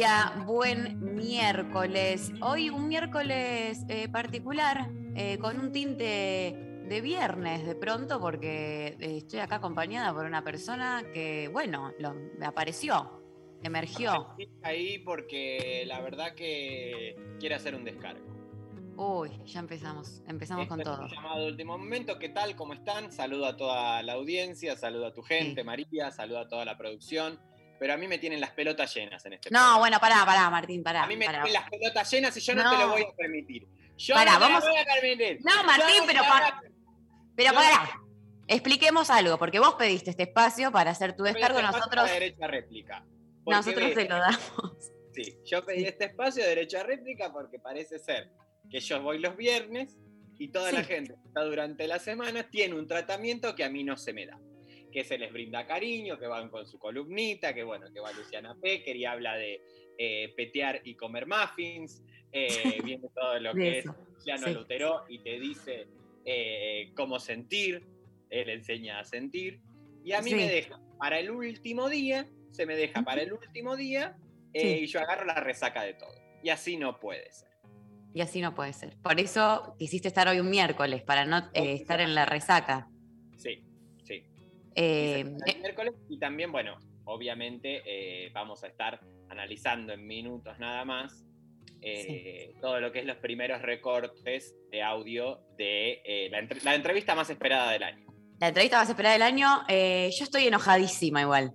día, buen miércoles. Hoy un miércoles eh, particular, eh, con un tinte de viernes de pronto, porque eh, estoy acá acompañada por una persona que, bueno, lo- me apareció, emergió. Ahí porque la verdad que quiere hacer un descargo. Uy, ya empezamos, empezamos con Esto es todo. un llamado de último momento. ¿Qué tal? ¿Cómo están? Saludo a toda la audiencia, saludo a tu gente, Sí. María, saludo a toda la producción. Pero a mí me tienen las pelotas llenas en este No, programa. bueno, pará, pará, Martín, pará. A mí me pará. tienen las pelotas llenas y yo no, No. te lo voy a permitir. Yo Pará, no te vamos- lo voy a permitir. No, Martín, pero te lo voy a pará. Pero pará, expliquemos algo, porque vos pediste este espacio para hacer tu descargo, paso nosotros, a derecho a réplica. Nosotros ves, te lo damos. Sí, yo pedí este espacio de derecho a réplica porque parece ser que yo voy los viernes y toda la Sí. gente que está durante la semana tiene un tratamiento que a mí no se me da. Que se les brinda cariño, que van con su columnita, que bueno, que va Luciana Pecker y habla de eh, petear y comer muffins, eh, viene todo lo que es Luciano sí. Lutero y te dice eh, cómo sentir, él enseña a sentir, y a mí Sí. me deja para el último día, se me deja para el último día eh, Sí. y yo agarro la resaca de todo. Y así no puede ser. Y así no puede ser. Por eso quisiste estar hoy un miércoles, para no eh, estar en la resaca. Sí. Eh, El miércoles y también, bueno, obviamente eh, vamos a estar analizando en minutos nada más eh, todo lo que es los primeros recortes de audio de eh, la, entre- la entrevista más esperada del año. la entrevista más esperada del año, eh, yo estoy enojadísima igual.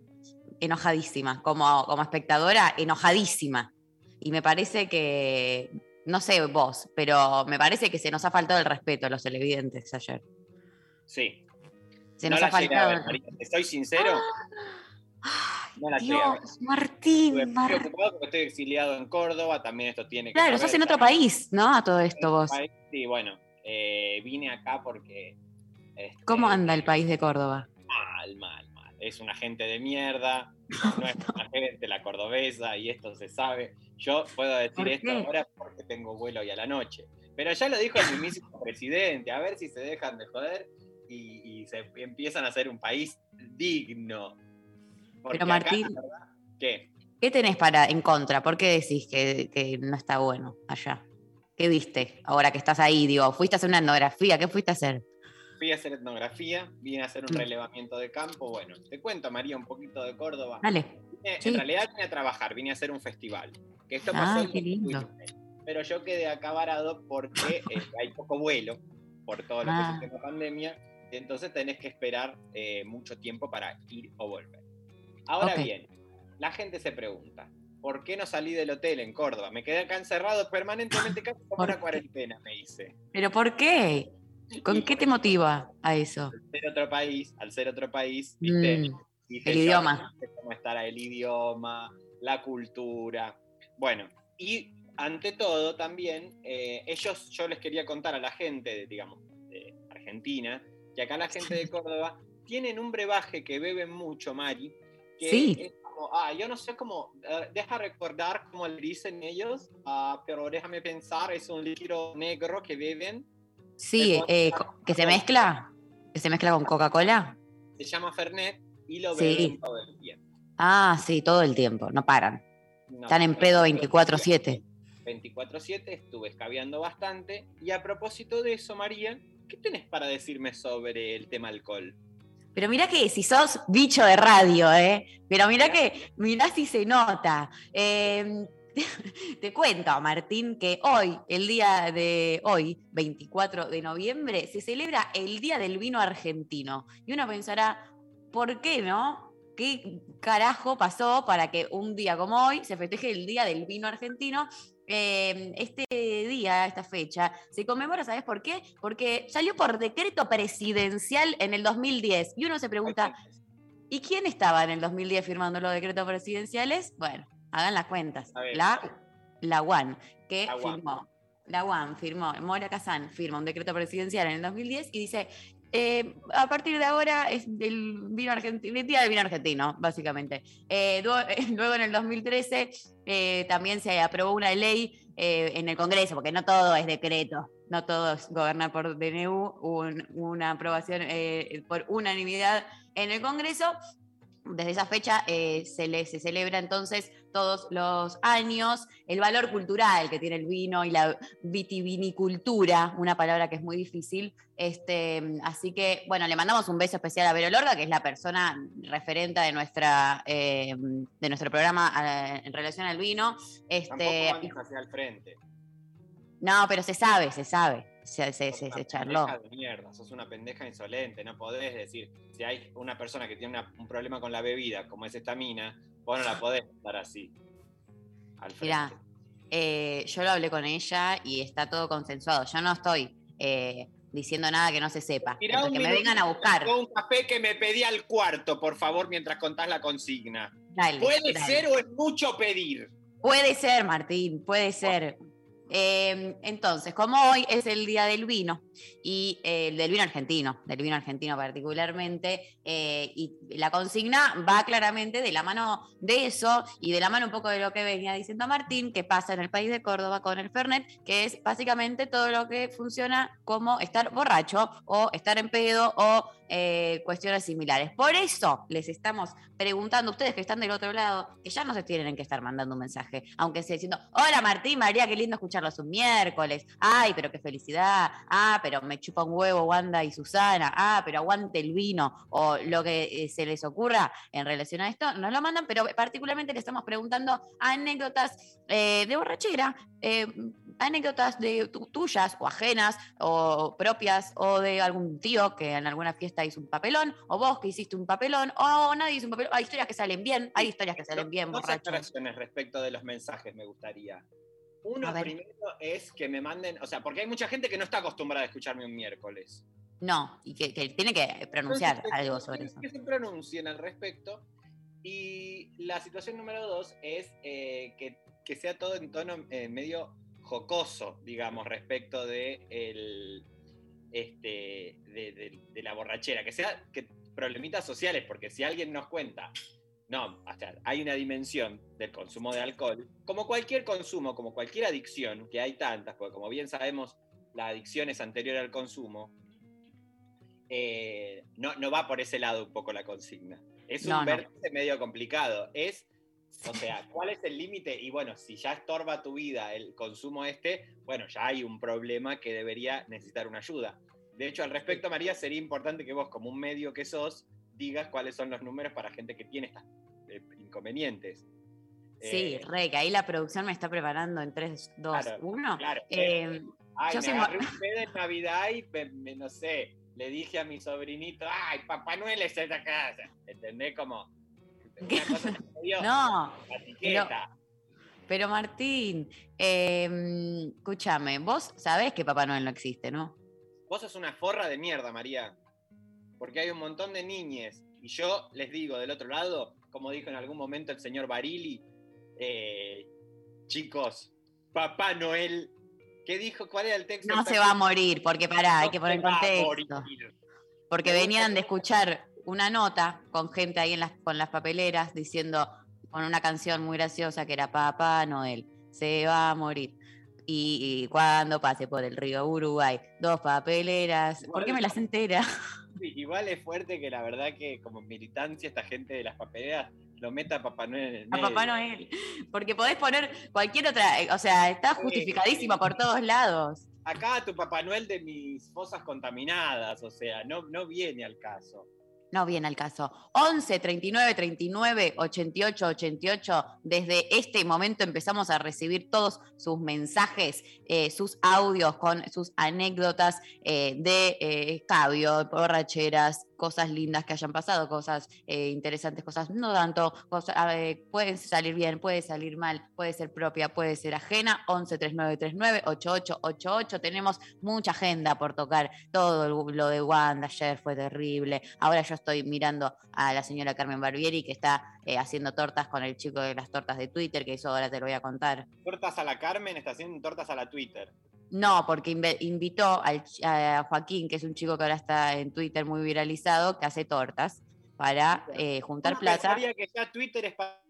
Enojadísima. Como, como espectadora, enojadísima. Y me parece que, no sé vos, pero me parece que se nos ha faltado el respeto a los televidentes ayer. Sí. Se no nos la ha llegué a faltado. ver, María. Soy sincero, Ay, no la llegué a ver. Dios, Martín, muy Mar- ocupado porque estoy exiliado en Córdoba, también esto tiene que Claro, sos en otro también. país, ¿no? A todo esto vos. país, Sí, bueno, eh, vine acá porque... este, ¿Cómo anda el país de Córdoba? Mal, mal, mal. Es una gente de mierda, no es una gente la cordobesa y esto se sabe. Yo puedo decir ¿Por esto ahora porque tengo vuelo hoy a la noche. Pero ya lo dijo el mismísimo presidente, a ver si se dejan de joder y, y se empiezan a hacer un país digno. Porque Pero Martín- verdad, ¿qué? ¿Qué tenés para en contra? ¿Por qué decís que, que no está bueno allá? ¿Qué viste ahora que estás ahí? Digo, ¿fuiste a hacer una etnografía? ¿Qué fuiste a hacer? Fui a hacer etnografía, vine a hacer un relevamiento de campo. Bueno, te cuento, María, un poquito de Córdoba. Dale. Vine- Sí. En realidad vine a trabajar, vine a hacer un festival. Que esto Ah, pasó qué lindo. 2019. Pero yo quedé acá varado porque eh, hay poco vuelo por todo lo Ah. que es la pandemia. Entonces tenés que esperar eh, mucho tiempo para ir o volver. Ahora bien, la gente se pregunta, ¿por qué no salí del hotel en Córdoba? Me quedé acá encerrado permanentemente, casi como ¿Por una cuarentena, me hice. ¿Pero por qué? ¿Con Y qué te motiva a eso? Al ser otro país, al ser otro país, ¿viste? Mm, Dije, el idioma. cómo estará el idioma, la cultura. Bueno, y ante todo también, eh, ellos, yo les quería contar a la gente, digamos, de Argentina, que acá la gente de Córdoba tienen un brebaje que beben mucho, Mari, que Sí. es como, ah, yo no sé cómo, eh, deja recordar cómo le dicen ellos, ah, pero déjame pensar, es un líquido negro que beben, sí, eh, que se mezcla, que se mezcla con Coca-Cola. se llama Fernet, y lo Sí. beben todo el tiempo. Ah, sí, todo el tiempo, no paran. No, Están en pedo 24/7. 24/7, estuve escabeando bastante. Y a propósito de eso, María, ¿qué tenés para decirme sobre el tema alcohol? Pero mirá que si sos bicho de radio, ¿eh? Pero mirá que, mirá si se nota. Eh, te cuento, Martín, que hoy, el día de hoy, 24 de noviembre, se celebra el Día del Vino Argentino. Y uno pensará, ¿por qué no? ¿Qué carajo pasó para que un día como hoy se festeje el Día del Vino Argentino? Eh, este día, esta fecha, se conmemora, ¿sabes por qué? Porque salió por decreto presidencial en el 2010. Y uno se pregunta, ¿y quién estaba en el 2010 firmando los decretos presidenciales? Bueno, hagan las cuentas. La, la UAN, que firmó. La UAN firmó, Mora Kazán firma un decreto presidencial en el 2010 y dice, eh, a partir de ahora es el vino argentino, el del vino argentino, básicamente. Eh, luego en el 2013 eh, también se aprobó una ley en el Congreso, porque no todo es decreto, no todo es gobernar por DNU, una aprobación por unanimidad en el Congreso desde esa fecha se, celebra entonces todos los años el valor cultural que tiene el vino y la vitivinicultura, una palabra que es muy difícil. Este, así que, bueno, le mandamos un beso especial a Vero Lorga, que es la persona referente de, nuestra, eh, de nuestro programa eh, en relación al vino. Este, hacia el frente. No, pero se sabe, se sabe se, se, se, se charló. De mierda, sos una pendeja insolente, no podés decir, si hay una persona que tiene un problema con la bebida, como es esta mina, vos no la podés estar así. Al Mirá, eh, yo lo hablé con ella y está todo consensuado. Yo no estoy eh, diciendo nada que no se sepa. que me vengan a buscar. Un café que me pedí al cuarto, por favor, mientras contás la consigna. ¿Puede ser o es mucho pedir? Puede ser, Martín, puede ser. Em, entonces, como hoy es el día del vino y eh, del vino argentino, del vino argentino particularmente, eh, y la consigna va claramente de la mano de eso y de la mano un poco de lo que venía diciendo Martín, que pasa en el país de Córdoba con el Fernet, que es básicamente todo lo que funciona como estar borracho o estar en pedo o eh, cuestiones similares. Por eso les estamos preguntando a ustedes que están del otro lado, que ya no se tienen que estar mandando un mensaje, aunque sea diciendo, hola Martín, María, qué lindo escucharlos un miércoles, ay, pero qué felicidad, ah, pero me chupa un huevo Wanda y Susana, ah, pero aguante el vino, o lo que eh, se les ocurra en relación a esto, nos lo mandan, pero particularmente le estamos preguntando anécdotas eh, de borrachera anécdotas de tuyas o ajenas o propias o de algún tío que en alguna fiesta hizo un papelón o vos que hiciste un papelón o nadie hizo un papelón. Hay historias que salen bien, hay historias que salen bien, Dos aclaraciones respecto de los mensajes me gustaría. Uno primero es que me manden, o sea, porque hay mucha gente que no está acostumbrada a escucharme un miércoles. No, y que, tiene que pronunciar algo sobre eso. Que se pronuncien al respecto. Y la situación número dos es eh, que, que, sea todo en tono eh, medio jocoso, digamos, respecto de, el, este, de, la borrachera, que sea que problemitas sociales, porque si alguien nos cuenta, no, hay una dimensión del consumo de alcohol, como cualquier consumo, como cualquier adicción, que hay tantas, porque como bien sabemos, la adicción es anterior al consumo, eh, no, no va por ese lado un poco la consigna. Es un vértice medio complicado. Es o sea, ¿cuál es el límite? Y bueno, si ya estorba tu vida el consumo este, bueno, ya hay un problema que debería necesitar una ayuda. De hecho, al respecto, María, sería importante que vos, como un medio que sos, digas cuáles son los números para gente que tiene estos eh, inconvenientes. Sí, eh, re, que ahí la producción me está preparando en 3, 2, 1. Claro. Eh, ay, yo me agarré un pedo en Navidad y me, no sé, le dije a mi sobrinito, ay, Papá Noel está en casa. ¿Entendés? Como no, pero, Martín, em, escúchame, vos sabés que Papá Noel no existe, ¿no? Vos sos una forra de mierda, María. Porque hay un montón de niñes. Y yo les digo, del otro lado, como dijo en algún momento el señor Barili, eh, chicos, Papá Noel, ¿qué dijo? ¿Cuál era el texto? No se va a morir, porque pará, hay que poner en contexto. Porque venían de escuchar una nota con gente ahí en las, con las papeleras diciendo, con una canción muy graciosa que era Papá Noel, se va a morir. Y, cuando pase por el río Uruguay, dos papeleras, ¿por qué me las entera? igual es fuerte que la verdad que como militancia esta gente de las papeleras lo meta a Papá Noel en el medio. A Papá Noel, porque podés poner cualquier otra, eh, o sea, está justificadísima por todos lados. Acá tu Papá Noel de mis fosas contaminadas, o sea, no, no viene al caso. No viene al caso. 11 39 39 88 88. Desde este momento empezamos a recibir todos sus mensajes, eh, sus audios con sus anécdotas eh, de eh, escabio, borracheras, cosas lindas que hayan pasado, cosas eh, interesantes, cosas no tanto, cosas, pueden salir bien, puede salir mal, puede ser propia, puede ser ajena. 11 39 39 88 88. Tenemos mucha agenda por tocar. Todo lo de Wanda ayer fue terrible. Ahora yo estoy mirando a la señora Carmen Barbieri que está eh, haciendo tortas con el chico de las tortas de Twitter, que eso ahora te lo voy a contar. Tortas a la Carmen está haciendo tortas a la Twitter. No, porque invitó al a Joaquín, que es un chico que ahora está en Twitter muy viralizado, que hace tortas para eh, juntar plata. que ya Twitter es para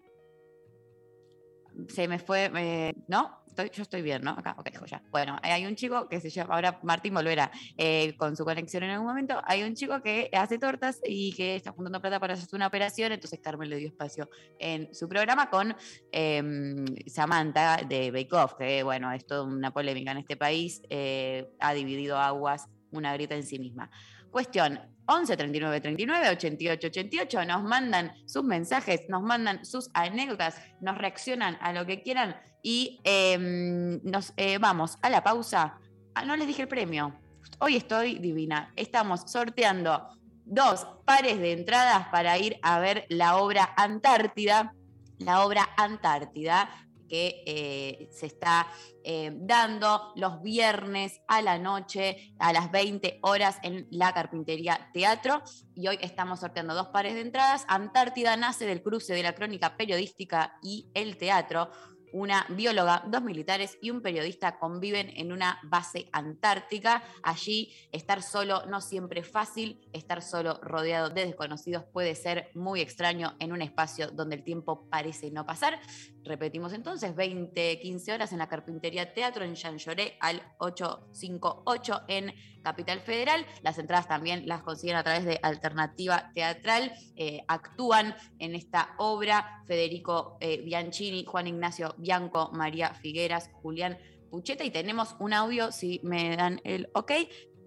Se me fue, eh, ¿no? Estoy- yo estoy bien, ¿no? Acá, ok, joya. Bueno, eh, hay un chico que se llama, ahora Martín volverá eh, con su conexión en algún momento. Hay un chico que hace tortas y que está juntando plata para hacer una operación. Entonces Carmen le dio espacio en su programa con em, Samantha de Bake Off, que bueno, es toda una polémica en este país. eh, ha dividido aguas, una grieta en sí misma. Cuestión, 11 39 39 88 88, nos mandan sus mensajes, nos mandan sus anécdotas, nos reaccionan a lo que quieran y em, nos eh, vamos a la pausa. Ah, no les dije el premio. Hoy estoy divina. Estamos sorteando dos pares de entradas para ir a ver la obra Antártida, la obra Antártida que eh, se está eh, dando los viernes a la noche a las 20 horas en la Carpintería Teatro. Y hoy estamos sorteando dos pares de entradas. Antártida nace del cruce de la crónica periodística y el teatro. Una bióloga, dos militares y un periodista conviven en una base antártica. Allí estar solo no siempre es fácil, estar solo rodeado de desconocidos puede ser muy extraño en un espacio donde el tiempo parece no pasar. Repetimos entonces, 20, 15 horas en la Carpintería Teatro en Jean Lloré al 858 en Capital Federal. Las entradas también las consiguen a través de Alternativa Teatral. Eh, actúan en esta obra Federico eh, Bianchini, Juan Ignacio Bianco, María Figueras, Julián Pucheta y tenemos un audio, si me dan el ok,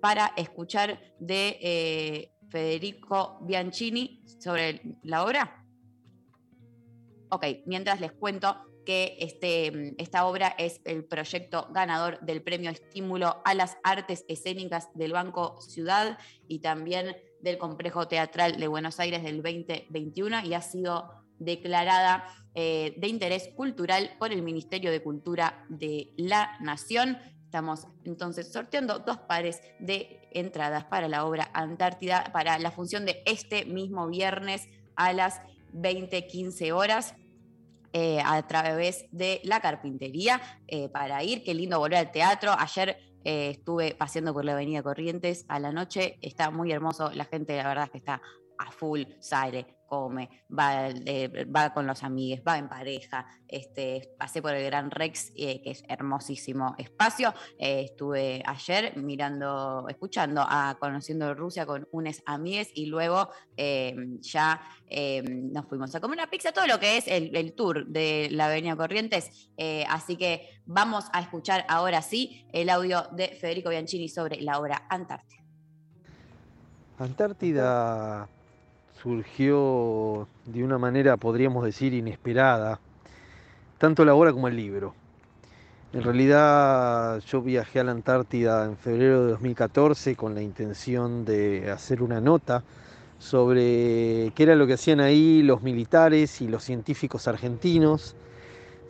para escuchar de eh, Federico Bianchini sobre la obra. Ok, mientras les cuento que este, esta obra es el proyecto ganador del premio Estímulo a las Artes Escénicas del Banco Ciudad y también del Complejo Teatral de Buenos Aires del 2021 y ha sido declarada eh, de interés cultural por el Ministerio de Cultura de la Nación. Estamos entonces sorteando dos pares de entradas para la obra Antártida para la función de este mismo viernes a las 20-15 horas. Eh, a través de la carpintería eh, para ir. Qué lindo volver al teatro. Ayer eh, estuve paseando por la Avenida Corrientes a la noche. Está muy hermoso. La gente, la verdad, es que está a full, sale, come, va, eh, va con los amigos, va en pareja. Este, pasé por el Gran Rex, eh, que es hermosísimo espacio. Eh, estuve ayer mirando, escuchando, a Conociendo Rusia con unos amigues y luego ya nos fuimos a comer una pizza, todo lo que es el, el tour de la Avenida Corrientes. Así que vamos a escuchar ahora sí el audio de Federico Bianchini sobre la obra Antártida. Antártida surgió de una manera, podríamos decir, inesperada, tanto la obra como el libro. En realidad yo viajé a la Antártida en febrero de 2014 con la intención de hacer una nota sobre qué era lo que hacían ahí los militares y los científicos argentinos.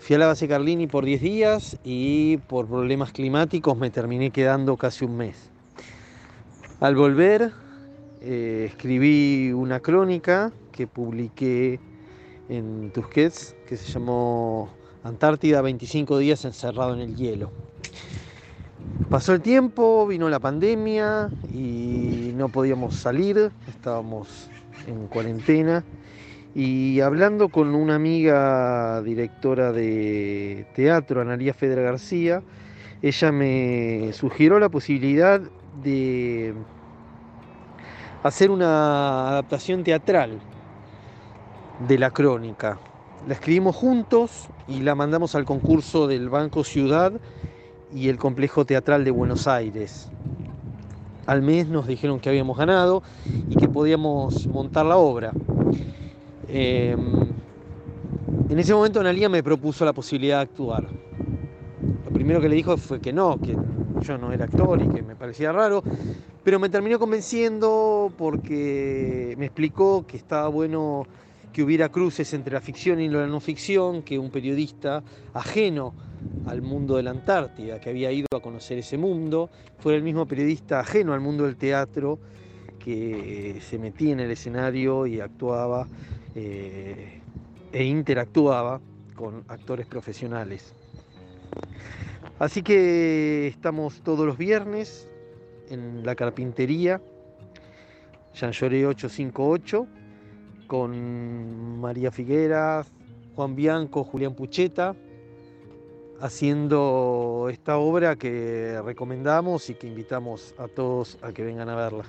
Fui a la base Carlini por 10 días y por problemas climáticos me terminé quedando casi un mes. Al volver eh, escribí una crónica que publiqué en Tusquets que se llamó Antártida 25 días encerrado en el hielo. Pasó el tiempo, vino la pandemia y no podíamos salir, estábamos en cuarentena y hablando con una amiga directora de teatro, Analia Fedra García, ella me sugirió la posibilidad de hacer una adaptación teatral de la crónica. La escribimos juntos y la mandamos al concurso del Banco Ciudad y el Complejo Teatral de Buenos Aires. al mes nos dijeron que habíamos ganado y que podíamos montar la obra. Eh, en ese momento Analia me propuso la posibilidad de actuar. Lo primero que le dijo fue que no, que yo no era actor y que me parecía raro, pero me terminó convenciendo porque me explicó que estaba bueno que hubiera cruces entre la ficción y la no ficción, que un periodista ajeno al mundo de la Antártida, que había ido a conocer ese mundo, fuera el mismo periodista ajeno al mundo del teatro, que se metía en el escenario y actuaba eh, e interactuaba con actores profesionales. Así que estamos todos los viernes en la carpintería, Jean Lloré 858, con María Figueras, Juan Bianco, Julián Pucheta, haciendo esta obra que recomendamos y que invitamos a todos a que vengan a verla.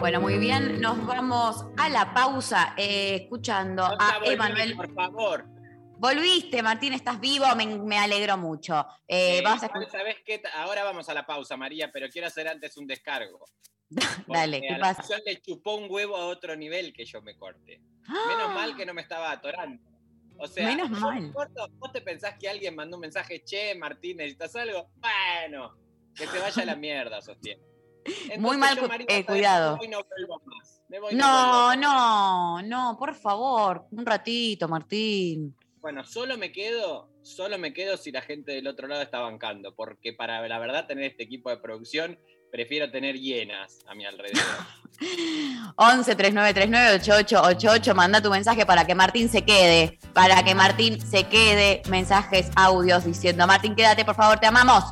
Bueno, muy bien, nos vamos a la pausa eh, escuchando a Emanuel. Por favor. Volviste, Martín, estás vivo, me, me alegro mucho. Eh. Ahora vamos a la pausa, María, pero quiero hacer antes un descargo. Dale, ¿qué la pasa? canción le chupó un huevo a otro nivel que yo me corte. Menos mal que no me estaba atorando. O sea, Menos mal. corto, ¿vos te pensás que alguien mandó un mensaje, che, Martín, ¿necesitas algo? Bueno, que te vaya a la mierda, sostiene. Muy mal yo, cu- María, eh, cuidado. Me voy y no vuelvo más. Me voy y no No, vuelvo más. no, no, por favor, un ratito, Martín. Bueno, solo me quedo, solo me quedo si la gente del otro lado está bancando, porque para la verdad tener este equipo de producción, prefiero tener hienas a mi alrededor. 11 3939 8888, manda tu mensaje para que Martín se quede, para que Martín se quede, mensajes, audios diciendo, Martín, quédate, por favor, te amamos.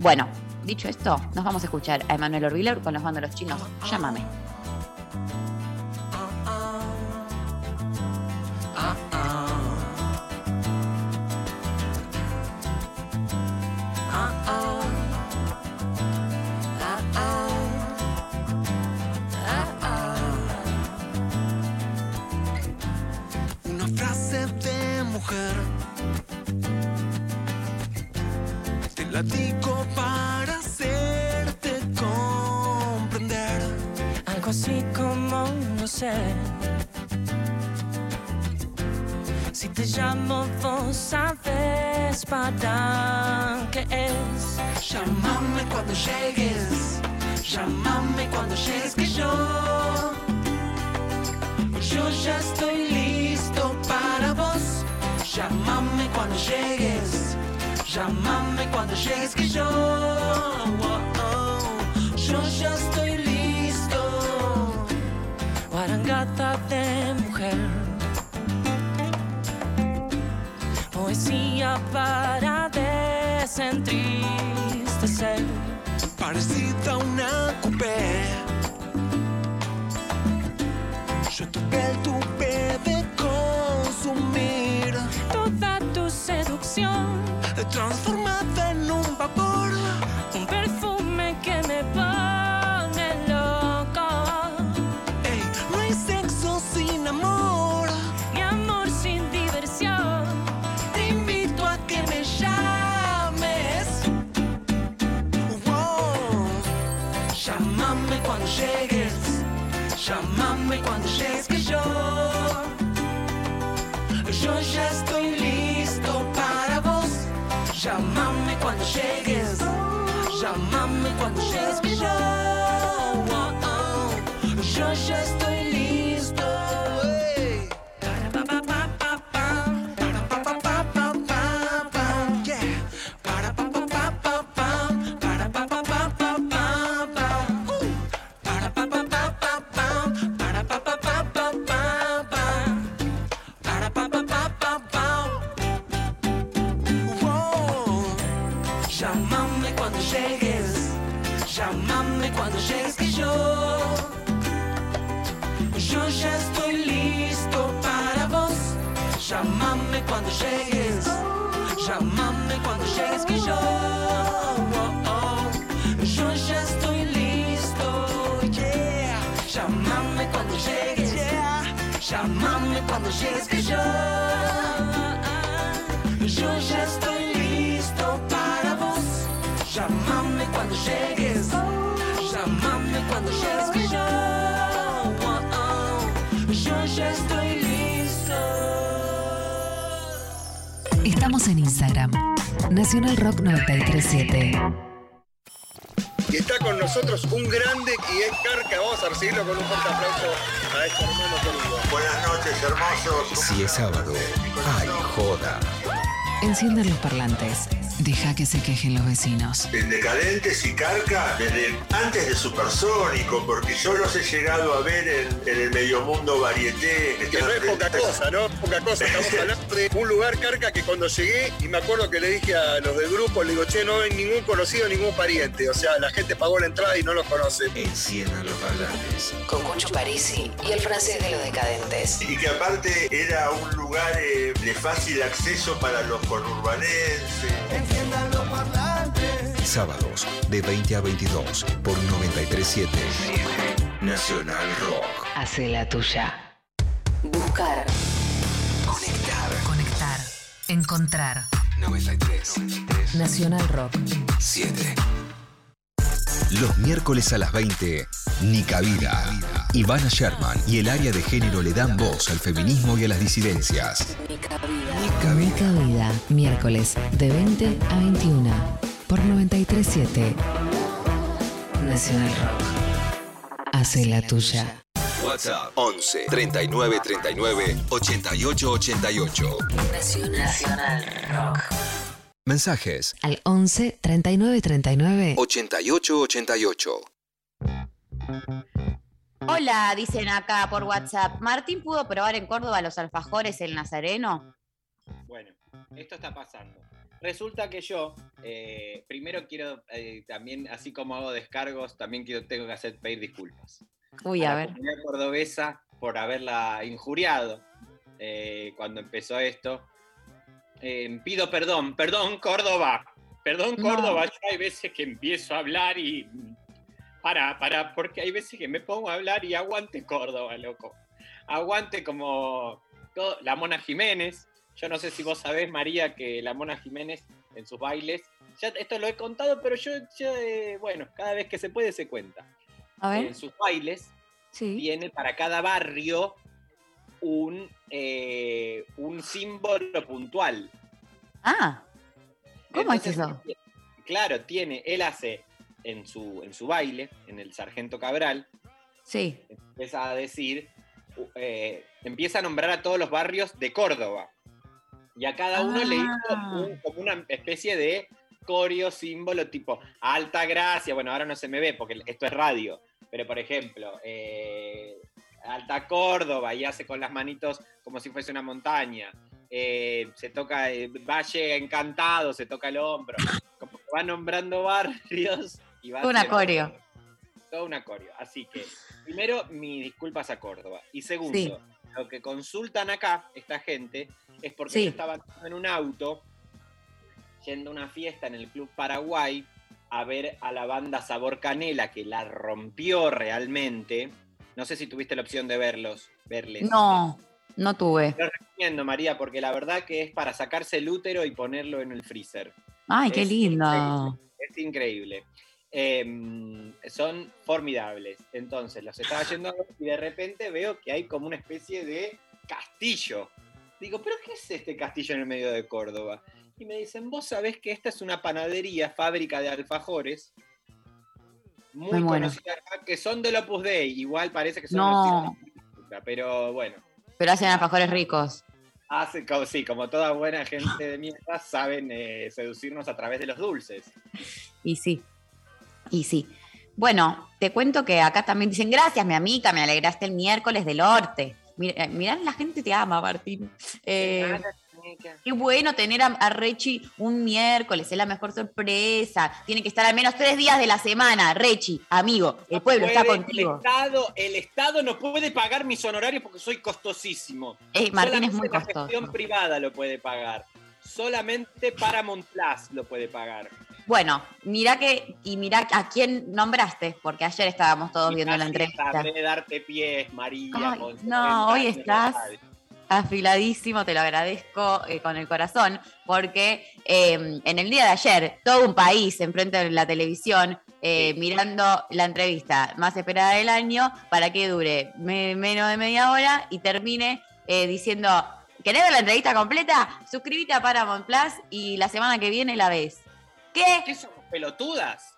Bueno, dicho esto, nos vamos a escuchar a Emanuel Orbiler con los bandos los chinos. Llámame. Una como no sé. Si te llamo, vos sabes para qué es. Llámame cuando llegues. Llámame cuando llegues que yo. Yo ya estoy listo para vos. Llámame cuando llegues. Llámame cuando llegues que yo. oh, oh, Yo ya estoy listo. Guarangata de mujer. Poesía para desentristecer. parecida a una coupé. Yo tu piel tuve de consumir, Toda tu seducción. transformada Llámame cuando llegues. Llámame cuando llegues que yo. Oh, oh. Rock 937. Y está con nosotros un grande y es Carca. Vamos a recibirlo con un fuerte aplauso a este hermano querido. Buenas noches, hermosos. Si es sábado, ay, joda. Enciendan los parlantes. Deja que se quejen los vecinos. En Decadentes y Carca, desde antes de Supersónico, porque yo los he llegado a ver en, en el medio mundo varieté. Que no es poca cosa, ¿no? Poca cosa. Estamos hablando de un lugar, Carca, que cuando llegué, y me acuerdo que le dije a los del grupo, le digo, che, no hay ningún conocido, ningún pariente. O sea, la gente pagó la entrada y no los conoce. Enciendan los parlantes. Con Cucho Parisi y el francés de los decadentes. Y que aparte era un lugar eh, de fácil acceso para los conurbanenses. Enciendan los parlantes. Sábados, de 20 a 22, por 937. Nacional Rock. Hace la tuya. Buscar. Conectar. Conectar. Encontrar. 93. Nacional Rock. 7. Los miércoles a las 20, Nica Vida. Ivana Sherman y el área de género le dan voz al feminismo y a las disidencias. Nica Vida. Mica Vida. Miércoles de 20 a 21. Por 937. Nacional Rock. Hace la tuya. WhatsApp 11 39 39 88 88. Nacional Rock. Mensajes Al 11 39 39 88 88. Hola, dicen acá por WhatsApp. ¿Martín pudo probar en Córdoba los alfajores el Nazareno? Bueno, esto está pasando. Resulta que yo, eh, primero quiero, eh, también, así como hago descargos, también quiero, tengo que hacer pedir disculpas. Uy, a la ver. comunidad cordobesa por haberla injuriado eh, cuando empezó esto. Eh, pido perdón, perdón Córdoba, perdón No. Córdoba, yo hay veces que empiezo a hablar y... Para, para, porque hay veces que me pongo a hablar y aguante Córdoba, loco. Aguante como todo- la Mona Jiménez. Yo no sé si vos sabés, María, que la Mona Jiménez en sus bailes, ya esto lo he contado, pero yo, yo, eh, bueno, cada vez que se puede se cuenta. A ver. En sus bailes Sí. tiene para cada barrio un, eh, un símbolo puntual. Ah, ¿cómo es eso? Claro, tiene, él hace en su, en su baile, en el Sargento Cabral, Sí. empieza a decir, eh, empieza a nombrar a todos los barrios de Córdoba. Y a cada uno le hizo Ah. un- como una especie de coreo, símbolo tipo Alta Gracia. Bueno, ahora no se me ve porque esto es radio. Pero por ejemplo, eh, Alta Córdoba y hace con las manitos como si fuese una montaña. Eh, se toca Valle Encantado, se toca el hombro. Como que va nombrando barrios y va haciendo- coreo. todo un acorio. Así que, primero, mis disculpas a Córdoba. Y segundo, Sí. lo que consultan acá, esta gente, es porque Sí. yo estaba en un auto yendo a una fiesta en el Club Paraguay a ver a la banda Sabor Canela, que la rompió realmente. No sé si tuviste la opción de verlos, verles. No, no tuve. Lo recomiendo, María, porque la verdad que es para sacarse el útero y ponerlo en el freezer. Ay, qué Es lindo. Es increíble. Eh, son formidables. Entonces, los estaba yendo y de repente veo que hay como una especie de castillo. Digo, ¿pero qué es este castillo en el medio de Córdoba? Y me dicen, vos sabés que esta es una panadería, fábrica de alfajores, muy conocida acá, que son del Opus Dei. Igual parece que son No. los pero bueno. Pero hacen alfajores ricos. Hace, como, sí, como toda buena gente de mierda, saben eh, seducirnos a través de los dulces. Y sí. Y sí. Bueno, te cuento que acá también dicen, gracias, mi amiga, me alegraste el miércoles del norte. Mira, eh, mirá, la gente te ama, Martín. Eh, qué bueno tener a, a Rechi un miércoles, es la mejor sorpresa. Tiene que estar al menos tres días de la semana. Rechi, amigo, el pueblo está Puede- contigo. El Estado, el Estado no puede pagar mis honorarios porque soy costosísimo. Eh, Martín es muy la costoso. gestión privada lo puede pagar. Solamente Paramount Plus lo puede pagar. Bueno, mirá que, y mirá a quién nombraste, porque ayer estábamos todos Y viendo la entrevista. sabré darte pies, María. Ay, no, 90 hoy estás- afiladísimo, te lo agradezco eh, con el corazón, porque eh, en el día de ayer todo un país enfrente de la televisión eh, mirando la entrevista más esperada del año para que dure me- menos de media hora y termine eh, diciendo, ¿querés ver la entrevista completa? Suscríbete a Paramount Plus y la semana que viene la ves. ¿Qué? ¿Qué somos pelotudas?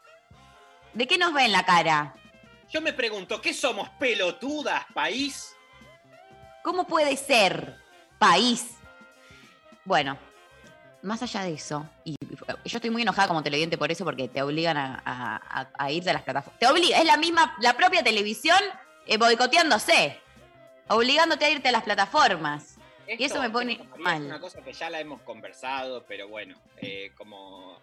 ¿De qué nos ven la cara? Yo me pregunto, ¿qué somos pelotudas, país? ¿Cómo puede ser país? Bueno, más allá de eso, y yo estoy muy enojada como televidente por eso, porque te obligan a, a- a- a irte a las plataformas. Te obliga, es la misma, la propia televisión eh, boicoteándose, obligándote a irte a las plataformas. y eso me pone mal. Es una cosa que ya la hemos conversado, pero bueno, eh, como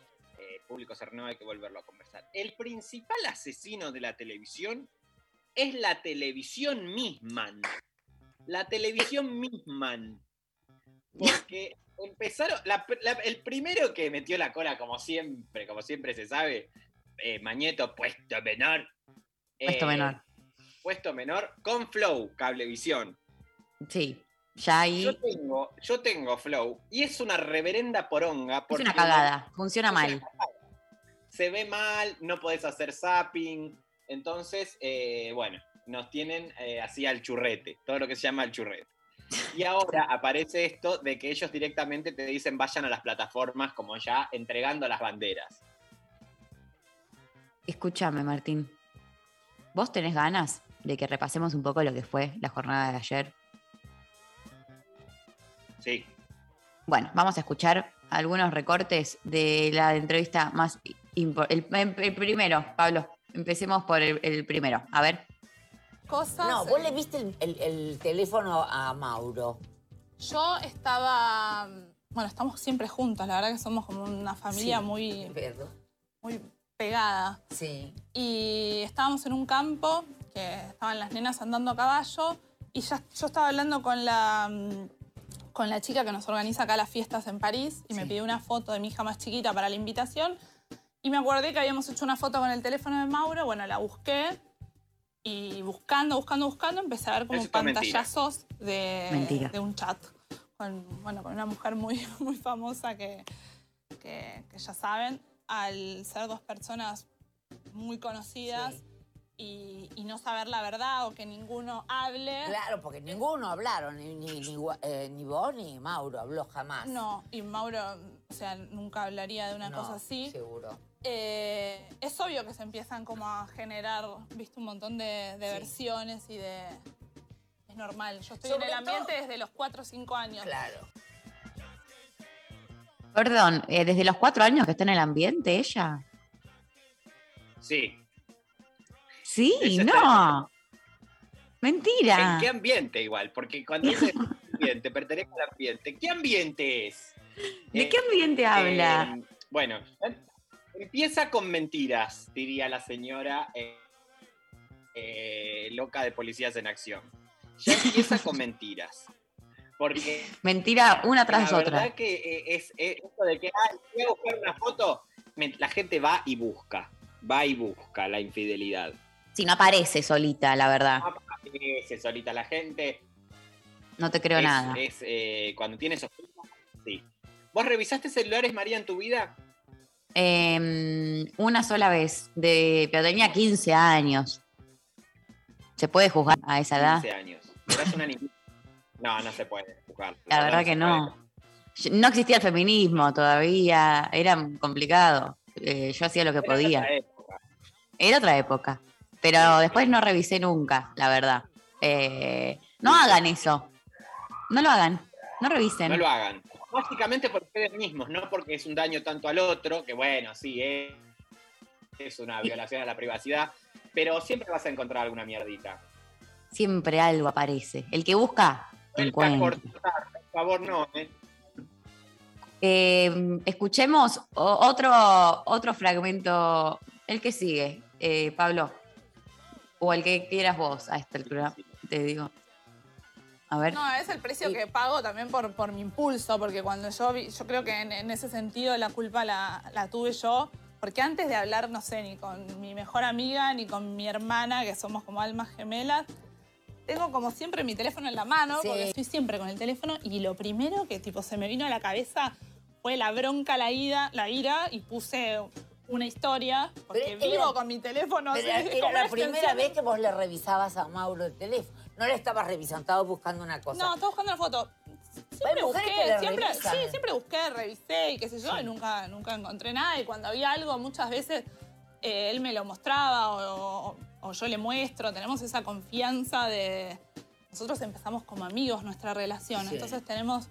público cerrado hay que volverlo a conversar. El principal asesino de la televisión es la televisión misma. La televisión misma. Porque empezaron. la- la- el primero que metió la cola, como siempre, como siempre se sabe, eh, Mañeto, puesto menor. Puesto eh, menor. Puesto menor con Flow, Cablevisión. Sí, ya ahí Yo tengo, yo tengo Flow y es una reverenda poronga. es Porque una cagada, funciona mal. Se ve mal, no podés hacer zapping. Entonces, eh, bueno, nos tienen eh, así al churrete, todo lo que se llama el churrete. Y ahora aparece esto de que ellos directamente te dicen vayan a las plataformas como ya entregando las banderas. Escúchame, Martín. ¿Vos tenés ganas de que repasemos un poco lo que fue la jornada de ayer? Sí. Bueno, vamos a escuchar algunos recortes de la entrevista más. El, el primero, Pablo. Empecemos por el, el primero. A ver. Cosas. No, vos le viste el, el- el teléfono a Mauro. Yo estaba. Bueno, estamos siempre juntos, la verdad que somos como una familia Sí, muy, verdad. muy pegada. Sí. Y estábamos en un campo que estaban las nenas andando a caballo y ya yo estaba hablando con la, con la chica que nos organiza acá las fiestas en París y me pidió una foto de mi hija más chiquita para la invitación. Y me acordé que habíamos hecho una foto con el teléfono de Mauro, bueno, la busqué y buscando, buscando, buscando, empecé a ver como Eso pantallazos de, de un chat con, bueno, con una mujer muy, muy famosa que, que, que ya saben, al ser dos personas muy conocidas y, y no saber la verdad o que ninguno hable. Claro, porque ninguno hablaron, ni, ni, ni, eh, ni vos ni Mauro habló jamás. No, y Mauro, o sea, nunca hablaría de una No, cosa así. Seguro. Eh, es obvio que se empiezan como a generar, viste, un montón de, de Sí. versiones y de... Es normal. Yo estoy Sobre en el ambiente todo- desde los 4 o 5 años. Claro. Perdón, eh, desde los cuatro años que está en el ambiente ella. Sí. Sí, Ese no. Mentira. ¿En qué ambiente igual? Porque cuando dices ambiente, pertenece al ambiente. ¿Qué ambiente es? ¿De qué ambiente habla? Eh, bueno, empieza con mentiras, diría la señora eh, eh, loca de policías en acción. Ya empieza con mentiras. Porque Mentira una tras la otra. verdad que eh, es, es esto de que "Ay, voy a buscar una foto, la gente va y busca, va y busca la infidelidad. Si no aparece solita, la verdad. Aparece solita la gente. No te creo es, nada. es, eh, cuando tienes sospecha, sí. ¿Vos revisaste celulares, María, en tu vida? Eh, una sola vez, de, pero tenía 15 años. ¿Se puede juzgar a esa edad? 15 años. Eras una niña. No, no se puede jugar. La verdad que no. No existía el feminismo todavía, era complicado. Eh, yo hacía lo que podía. otra época. Era otra época. Pero después no revisé nunca, la verdad. Eh, no hagan eso. No lo hagan. No revisen. No lo hagan. Básicamente por ustedes mismos, no porque es un daño tanto al otro, que bueno, sí, es, es una violación a la privacidad, pero siempre vas a encontrar alguna mierdita. Siempre algo aparece. El que busca, encuentra. Cortar, por favor, no. ¿eh? Eh, escuchemos otro, otro fragmento, el que sigue, eh, Pablo. O el que quieras vos a esta altura, te digo. A ver. No, es el precio que pago también por, por mi impulso, porque cuando yo vi, yo creo que en, en ese sentido la culpa la, la tuve yo, porque antes de hablar, no sé, ni con mi mejor amiga, ni con mi hermana, que somos como almas gemelas, tengo como siempre mi teléfono en la mano, Sí. porque estoy siempre con el teléfono, y lo primero que tipo se me vino a la cabeza fue la bronca, la ira, la ira y puse una historia, porque Pero era- vivo con mi teléfono. Pero era como la primera vez que vos le revisabas a Mauro el teléfono. No le estabas revisando, estabas buscando una cosa. No, estaba buscando la foto. Siempre busqué, siempre, revisan. sí, siempre busqué, revisé y qué sé yo, y nunca, nunca encontré nada. Y cuando había algo, muchas veces eh, él me lo mostraba o, o- o yo le muestro. Tenemos esa confianza de. Nosotros empezamos como amigos nuestra relación, Sí. entonces tenemos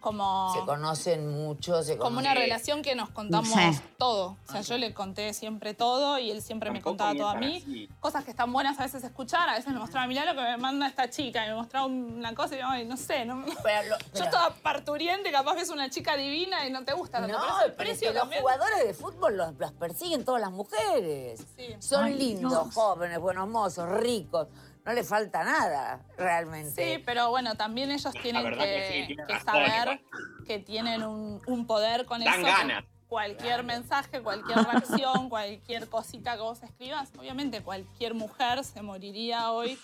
como. Se conocen mucho, se Como una conocen- relación que nos contamos Sí. todo. O sea, yo le conté siempre todo y él siempre me contaba todo a mí. así. Cosas que están buenas a veces escuchar, a veces me mostraba, mirá lo que me manda esta chica, y me mostraba una cosa y yo, ay, no sé, no, yo estaba parturiente, capaz ves una chica divina y no te gusta. No, ¿te parece el pero es precio que los jugadores de fútbol los, los persiguen todas las mujeres. Son Ay, lindos, Dios. jóvenes, buenos mozos, ricos. No les falta nada, realmente. Sí, pero bueno, también ellos tienen que, que sí, tienen que razón, saber que tienen un, un poder con Dan eso. ganas. Cualquier mensaje, cualquier reacción, cualquier cosita que vos escribas, obviamente cualquier mujer se moriría hoy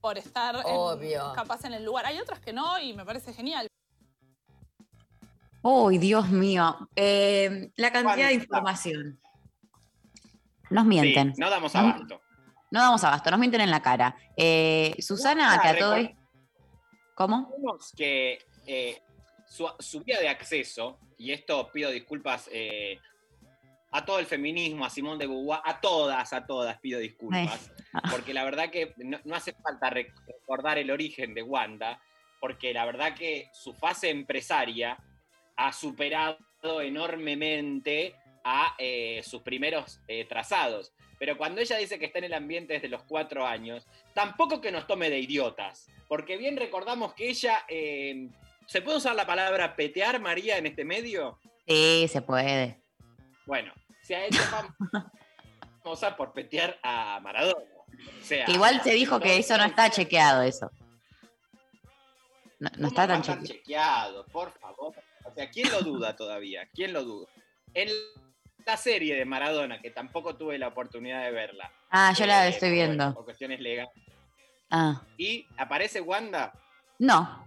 por estar en- capaz en el lugar. Hay otras que no y me parece genial. Uy, Dios mío. Eh, la cantidad de información. Nos mienten. Sí, no damos abasto. No damos abasto, nos mienten en la cara. Eh, Susana, Ah, que a todo ¿Cómo? Que eh, su, su vía de acceso, y esto pido disculpas eh, a todo el feminismo, a Simón de Beauvoir, a todas, a todas pido disculpas, porque la verdad que no, no hace falta rec- recordar el origen de Wanda, porque la verdad que su fase empresaria ha superado enormemente a eh, sus primeros eh, trazados. Pero cuando ella dice que está en el ambiente desde los cuatro años, tampoco que nos tome de idiotas, porque bien recordamos que ella, eh, ¿se puede usar la palabra petear, María, en este medio? Sí, se puede. Bueno, se ha hecho famosa por petear a Maradona. O sea, Que igual se dijo que eso no está chequeado, eso. No, no está tan chequeado. chequeado. chequeado, por favor. O sea, ¿quién lo duda todavía? ¿Quién lo duda? En la serie de Maradona, que tampoco tuve la oportunidad de verla. Ah, yo la eh, estoy por- viendo. Por cuestiones legales. Ah, Y aparece Wanda. no.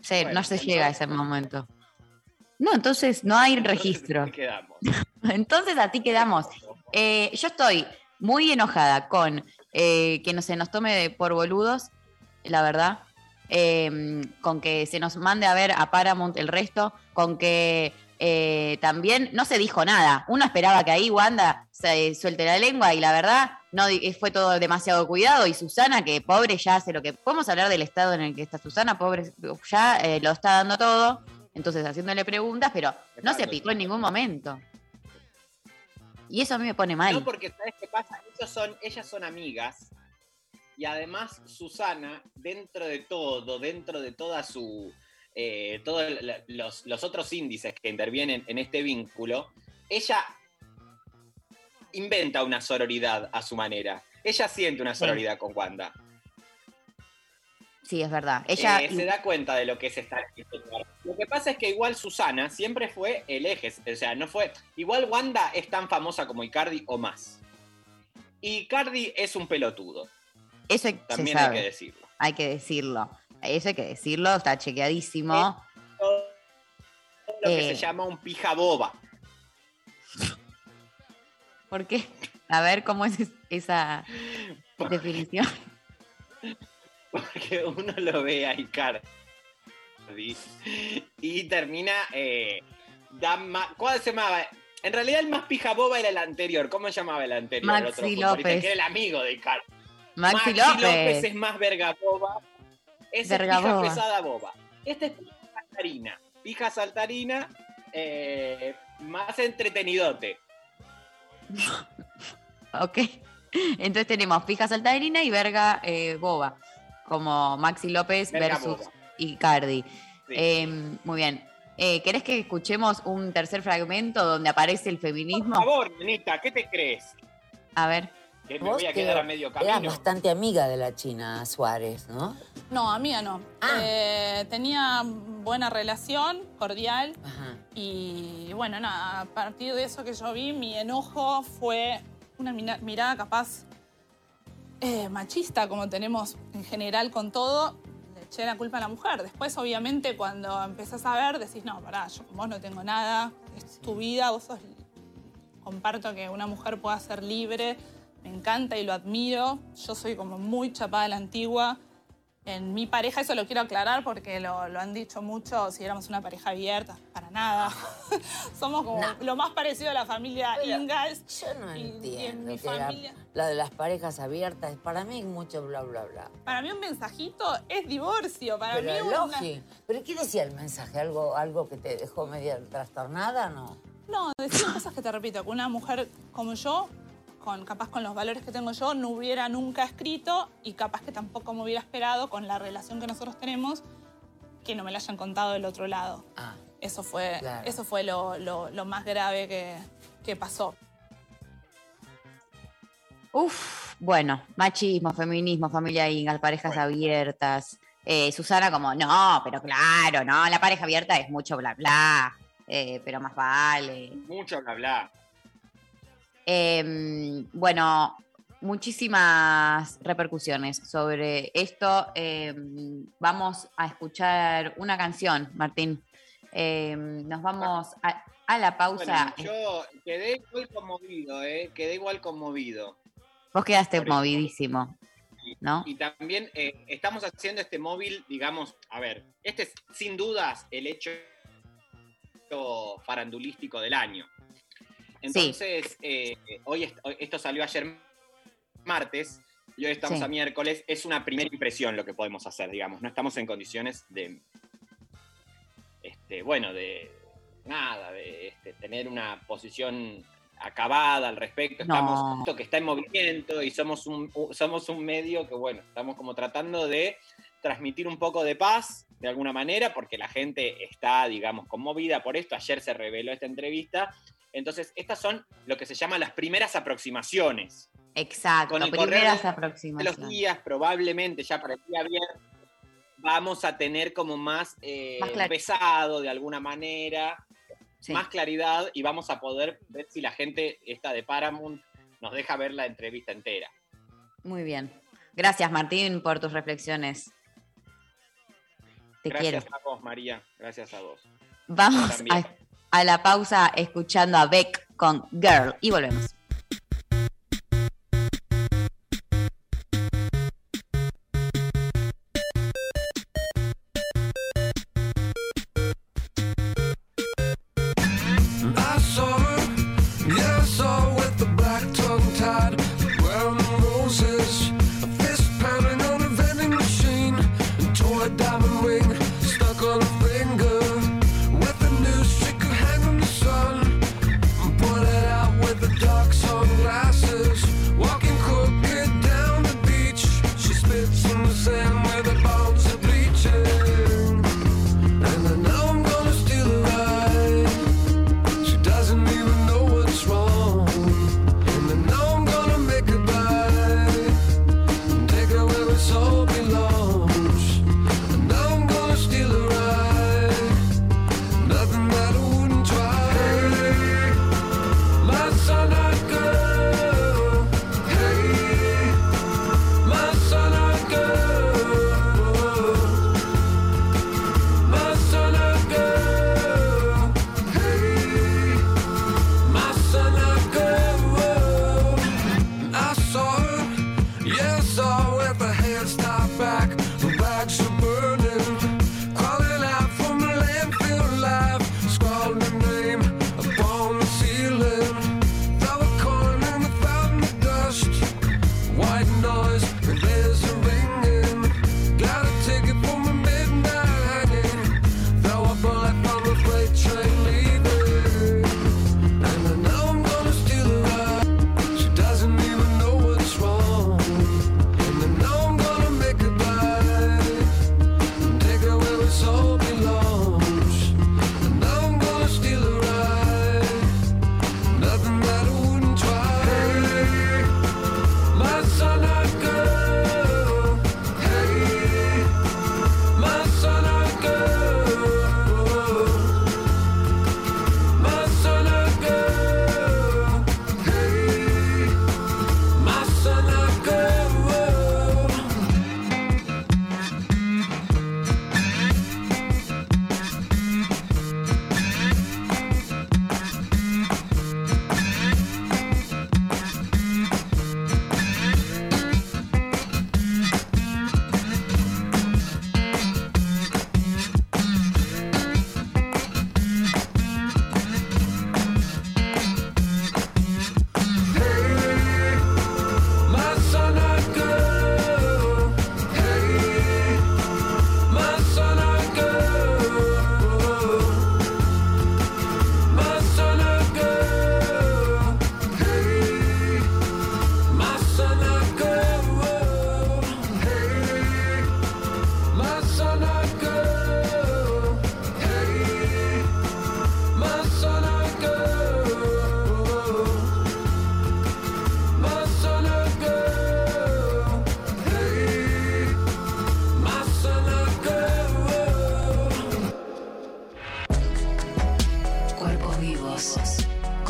Sí, Bueno, no se entonces- llega a ese momento. No, entonces no hay registro. Ahí quedamos. Entonces a ti quedamos. Eh, yo estoy muy enojada con eh, que no se nos tome por boludos, la verdad. Eh, con que se nos mande a ver a Paramount el resto, con que eh, también no se dijo nada. Uno esperaba que ahí Wanda se suelte la lengua y la verdad no di- fue todo demasiado cuidado. Y Susana, que pobre ya hace lo que. Podemos hablar del estado en el que está Susana, pobre, ya eh, lo está dando todo. Entonces haciéndole preguntas, pero no se picó en ningún momento. Y eso a mí me pone mal. No, porque ¿sabes qué pasa? Ellos son, ellas son amigas. Y además, Susana, dentro de todo, dentro de toda su. Eh, todos los, los otros índices que intervienen en este vínculo, ella inventa una sororidad a su manera. Ella siente una sororidad con Wanda. Sí, es verdad. Ella. Eh, se da cuenta de lo que es estar este. Lo que pasa es que igual Susana siempre fue el eje, o sea, no fue. Igual Wanda es tan famosa como Icardi o más. Icardi es un pelotudo, Eso también se hay que decirlo. Hay que decirlo. Eso hay que decirlo, está chequeadísimo. Lo que Eh. se llama un pija boba. ¿Por qué? A ver cómo es es- esa definición. Porque uno lo ve a Icardi y termina. Eh, ¿Cuál se llamaba? En realidad el más pija boba era el anterior. ¿Cómo se llamaba el anterior? El Maxi otro López. Que era el amigo de Icardi. Maxi López. es más verga Verga es pija pesada boba. Este es pija saltarina. Pija saltarina, eh, más entretenidote. Ok. Entonces tenemos pija saltarina y verga eh, boba. Como Maxi López Verga versus boba. Icardi. Sí. Eh, muy bien. Eh, ¿Querés que escuchemos un tercer fragmento donde aparece el feminismo? Por favor, nenita, ¿qué te crees? A ver. Que me Vos voy a quedar a medio Eras camino. bastante amiga de la China Suárez, ¿no? No, amiga no. Ah. Eh, tenía buena relación, cordial. Y bueno, nada, a partir de eso que yo vi, mi enojo fue una mirada capaz eh, machista como tenemos en general con todo, le eché la culpa a la mujer. Después, obviamente, cuando empezás a ver, decís, no, pará, yo con vos no tengo nada, es tu vida, vos sos... Comparto que una mujer pueda ser libre, me encanta y lo admiro. Yo soy como muy chapada a la antigua. En mi pareja, eso lo quiero aclarar porque lo, lo han dicho mucho, si éramos una pareja abierta, para nada. Somos como No. lo más parecido a la familia Pero Ingalls. Yo no Y- y en entiendo mi la- familia- la, de las parejas abiertas, para mí es mucho bla, bla, bla. Para mí un mensajito es divorcio. Para Pero mí es una-. ¿Pero qué decía el mensaje? ¿Algo, algo que te dejó medio trastornada? No. No, decir cosas que te repito, que una mujer como yo, con, capaz con los valores que tengo yo, no hubiera nunca escrito y capaz que tampoco me hubiera esperado con la relación que nosotros tenemos que no me la hayan contado del otro lado. Ah, Eso fue, Claro. eso fue lo, lo- lo más grave que, que pasó. Uf, bueno, machismo, feminismo, familia Ingal, parejas abiertas. Eh, Susana como, no, pero claro, no, la pareja abierta es mucho bla bla, eh, pero más vale. Mucho bla bla. Eh, bueno, muchísimas repercusiones sobre esto. Eh, vamos a escuchar una canción, Martín. Eh, nos vamos a, a la pausa. Bueno, yo quedé igual conmovido, ¿eh? Quedé igual conmovido. Vos quedaste movidísimo, ¿no? Y también eh, estamos haciendo este móvil, digamos, a ver, este es sin dudas el hecho farandulístico del año. Entonces, eh, hoy, est- hoy- esto salió ayer martes y hoy estamos Sí. a miércoles. Es una primera impresión lo que podemos hacer, digamos. No estamos en condiciones de, este, bueno, de nada, de este, tener una posición acabada al respecto. No. Estamos esto que está en movimiento y somos un, somos un medio que, bueno, estamos como tratando de transmitir un poco de paz de alguna manera, porque la gente está, digamos, conmovida por esto. Ayer se reveló esta entrevista. Entonces, estas son lo que se llaman las primeras aproximaciones. Exacto, Con el correr primeras de los aproximaciones. días, probablemente ya para el día viernes, vamos a tener como más, eh, Más pesado de alguna manera, Sí. más claridad y vamos a poder ver si la gente esta de Paramount nos deja ver la entrevista entera. Muy bien. Gracias, Martín, por tus reflexiones. Te Gracias quiero. a vos, María. Gracias a vos. Vamos a, a la pausa escuchando a Beck con Girl y volvemos.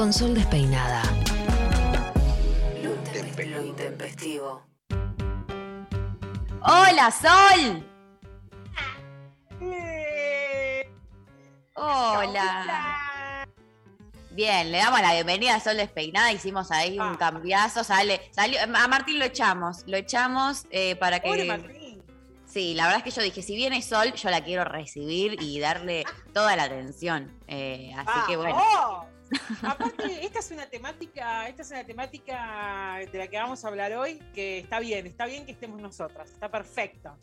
Con Sol Despeinada. Lo intempestivo. ¡Hola, Sol! Hola. Bien, le damos la bienvenida a Sol Despeinada. Hicimos ahí un cambiazo. Sale, salió, a Martín lo echamos. Lo echamos eh, para que. Martín. Sí, la verdad es que yo dije, si viene Sol, yo la quiero recibir y darle toda la atención. Eh, así que bueno. ¡Vamos! Aparte, esta es una temática, esta es una temática de la que vamos a hablar hoy, que está bien, está bien que estemos nosotras, está perfecto.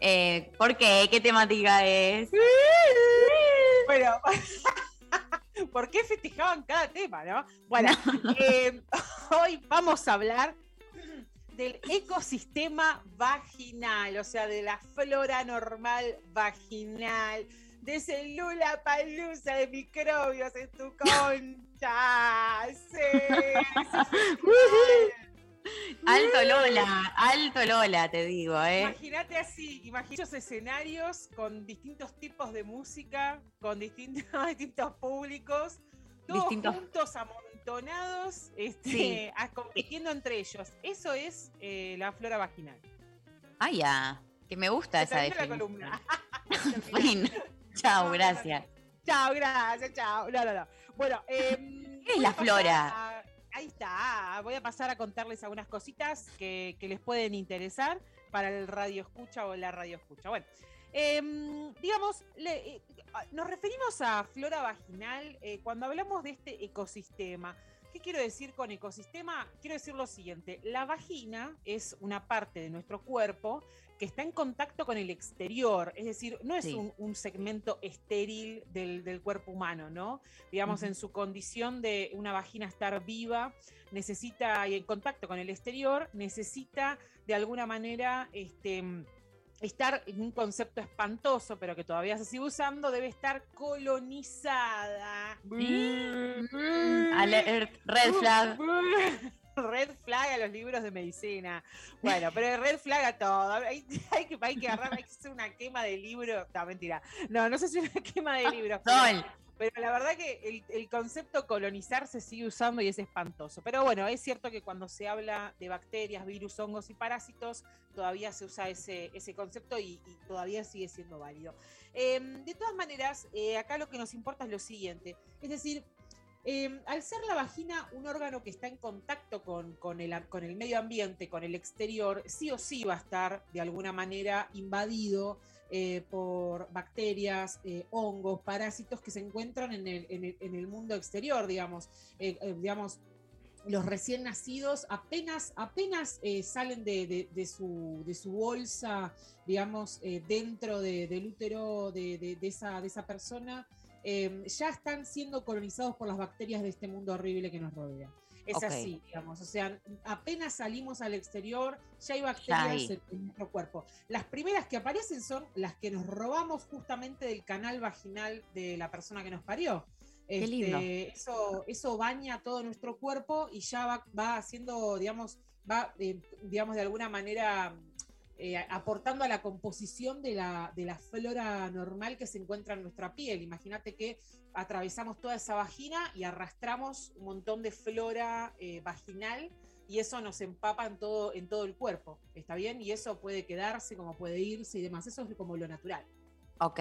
Eh, ¿Por qué? ¿Qué temática es? Bueno, ¿por qué festejaban cada tema, no? Bueno, eh, hoy vamos a hablar del ecosistema vaginal, o sea, de la flora normal vaginal, de ese lula palusa de microbios en tu concha. Sí, Alto Lola, alto Lola, te digo, ¿eh? Imagínate así, imagina esos escenarios con distintos tipos de música, con distintos, distintos públicos, todos Distintos- juntos amontonados, este, Sí. a- compitiendo entre ellos. Eso es eh, la flora vaginal. Ah, ya. Que me gusta Se esa terminó la definición. columna. Fin. Chao, gracias. Chao, gracias, chao. No, no, no. Bueno, ¿Qué es voy la flora? a- ahí está. Voy a pasar a contarles algunas cositas que, que les pueden interesar para el radio escucha o la radio escucha. Bueno, em, digamos, le- eh, nos referimos a flora vaginal eh, cuando hablamos de este ecosistema. ¿Qué quiero decir con ecosistema? Quiero decir lo siguiente, la vagina es una parte de nuestro cuerpo que está en contacto con el exterior, es decir, no es Sí. un, un segmento estéril del, del cuerpo humano, ¿no? Digamos, en su condición de una vagina estar viva, necesita, y en contacto con el exterior, necesita de alguna manera este, estar en un concepto espantoso, pero que todavía se sigue usando, debe estar colonizada. Mm, alert, red flag. Red flag a los libros de medicina. Bueno, pero red flag a todo. Hay, hay que, hay que agarrar, hay que hacer una quema de libros. No, mentira. No, no sé si una quema de libros. pero- Sol. pero la verdad que el, el concepto colonizar se sigue usando y es espantoso. Pero bueno, es cierto que cuando se habla de bacterias, virus, hongos y parásitos, todavía se usa ese, ese concepto y, y todavía sigue siendo válido. Eh, de todas maneras, eh, acá lo que nos importa es lo siguiente. Es decir, eh, al ser la vagina un órgano que está en contacto con, el, con el medio ambiente, con el exterior, sí o sí va a estar de alguna manera invadido eh, por bacterias, eh, hongos, parásitos que se encuentran en el, en el- mundo exterior, digamos. Eh, digamos, los recién nacidos apenas, apenas salen de, de- su, de su bolsa, digamos, dentro de- del útero esa, de esa persona, eh, ya están siendo colonizados por las bacterias de este mundo horrible que nos rodea. Es así, digamos. O sea, apenas salimos al exterior, ya hay bacterias en, en nuestro cuerpo. Las primeras que aparecen son las que nos robamos justamente del canal vaginal de la persona que nos parió. Qué Este, lindo. eso, eso baña todo nuestro cuerpo y ya va, va haciendo, digamos, va, eh, digamos, de alguna manera eh, aportando a la composición de la, de la flora normal que se encuentra en nuestra piel. Imagínate que atravesamos toda esa vagina y arrastramos un montón de flora eh, vaginal y eso nos empapa en todo, en todo el cuerpo. ¿Está bien? Y eso puede quedarse como puede irse y demás. Eso es como lo natural. Ok,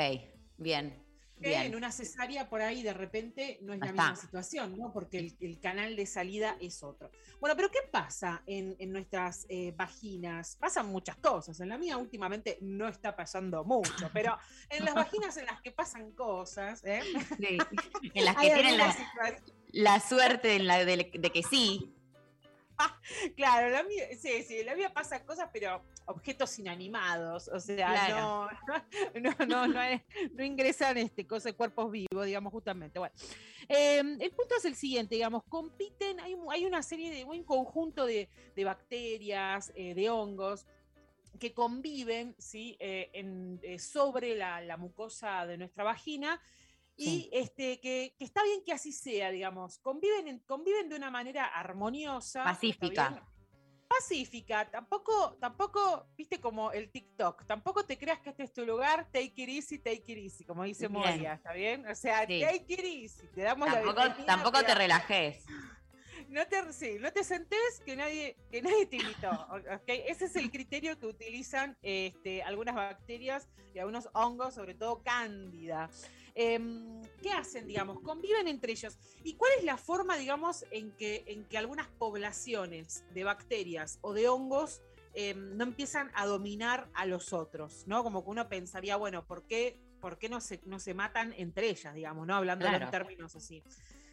bien. Que en una cesárea por ahí de repente no es No la está. misma situación, ¿no? Porque el, el canal de salida es otro. Bueno, pero ¿qué pasa en, en nuestras eh, vaginas? Pasan muchas cosas. En la mía últimamente no está pasando mucho, pero en las vaginas en las que pasan cosas, ¿eh? Sí, En las que tienen la, la suerte en la de, de que sí. Claro, la mía, sí, sí, la mía pasa cosas, pero objetos inanimados, o sea, Claro. no, no, no, no, ingresan este, cosas, cuerpos vivos, digamos, justamente. Bueno, Eh, el punto es el siguiente, digamos, compiten, hay, un- hay una serie de, un conjunto de, de bacterias, eh, de hongos, que conviven ¿sí? Eh, en- eh, sobre la, la mucosa de nuestra vagina y este, que, que está bien que así sea, digamos, conviven, en- conviven de una manera armoniosa. ¿está Pacífica. pacífica, tampoco, tampoco, viste como el TikTok, tampoco te creas que este es tu lugar, take it easy, take it easy, como dice Bien. Moria, ¿está bien? O sea, Sí. take it easy, te damos la Tampoco, bienvenida, tampoco te pero relajes. No te, sí, no te sentés que nadie, que nadie te invitó, ¿ok? Ese es el criterio que utilizan este, algunas bacterias y algunos hongos, sobre todo cándida. Em, ¿Qué hacen, digamos? Conviven entre ellos. ¿Y cuál es la forma, digamos, en que, en que algunas poblaciones de bacterias o de hongos em, no empiezan a dominar a los otros? ¿No? Como que uno pensaría, bueno, ¿por qué, por qué no, se, no se matan entre ellas, digamos, ¿no? Hablando en Claro. términos así.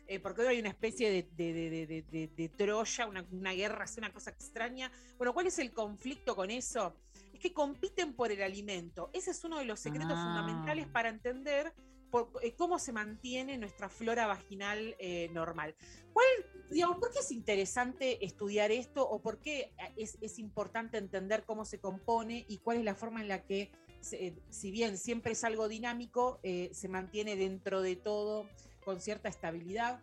Eh, porque hoy hay una especie de, de- de- de- de- de- de Troya, una, una guerra, es una cosa extraña. Bueno, ¿cuál es el conflicto con eso? Es que compiten por el alimento. Ese es uno de los secretos Ah. fundamentales para entender por- eh, cómo se mantiene nuestra flora vaginal eh, normal. ¿Cuál, digamos, ¿Por qué es interesante estudiar esto o por qué eh, es, importante entender cómo se compone y cuál es la forma en la que, si bien siempre es algo dinámico, se mantiene dentro de todo con cierta estabilidad?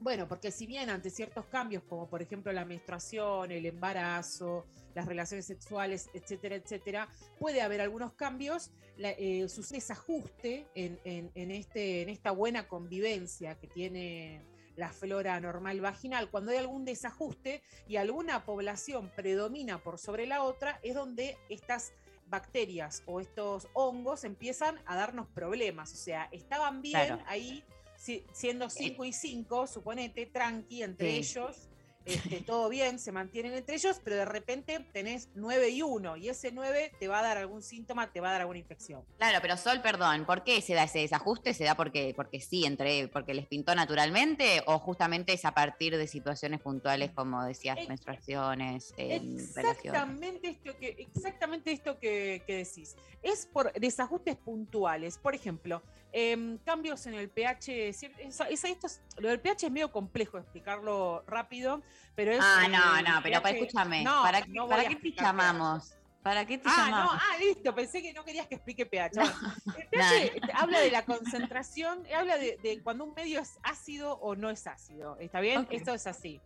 Bueno, porque si bien ante ciertos cambios, como por ejemplo la menstruación, el embarazo, las relaciones sexuales, etcétera, etcétera, puede haber algunos cambios, la- eh, su desajuste en, en- en este, en esta buena convivencia que tiene la flora normal vaginal, cuando hay algún desajuste y alguna población predomina por sobre la otra, es donde estas bacterias o estos hongos empiezan a darnos problemas. O sea, estaban bien Claro. ahí, si- siendo 5 y 5, suponete, tranqui entre Sí. ellos, este, todo bien, se mantienen entre ellos, pero de repente tenés 9 y 1, y ese 9 te va a dar algún síntoma, te va a dar alguna infección. Claro, pero Sol, perdón, ¿por qué se da ese desajuste? ¿Se da porque, porque sí, entre, porque les pintó naturalmente? ¿O justamente es a partir de situaciones puntuales, como decías, menstruaciones, en relaciones? Exactamente esto que, exactamente esto que, que decís. Es por desajustes puntuales. Por ejemplo, em, cambios en el pH. esa- esto es- lo del pH es medio complejo explicarlo rápido, pero es. Ah, no, no, pero pH escúchame, no, ¿para qué, no ¿para te llamamos? ¿Para qué te Ah, no, ah, listo, pensé que no querías que explique pH. Bueno, el pH habla de la concentración, habla de, de cuando un medio es ácido o no es ácido. ¿Está bien? Eso es así.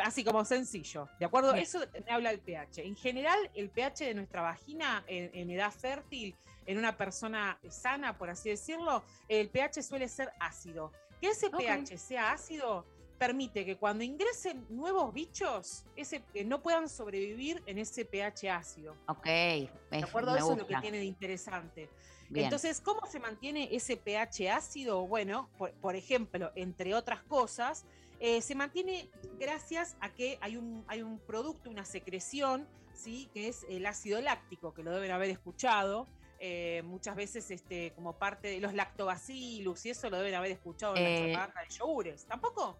Así como sencillo, ¿de acuerdo? Eso me habla el pH. En general, el pH de nuestra vagina en, en edad fértil, en una persona sana, por así decirlo, el pH suele ser ácido. Que ese pH sea ácido permite que cuando ingresen nuevos bichos, ese, no puedan sobrevivir en ese pH ácido. Ok, ¿De acuerdo? Eso es lo que tiene de interesante. Bien. Entonces, ¿cómo se mantiene ese pH ácido? Bueno, por, por ejemplo, entre otras cosas, eh, se mantiene gracias a que hay un, hay un producto, una secreción, ¿sí? que es el ácido láctico, que lo deben haber escuchado. Eh, muchas veces este, como parte de los lactobacillus y eso lo deben haber escuchado en Eh, la propaganda de yogures. ¿Tampoco?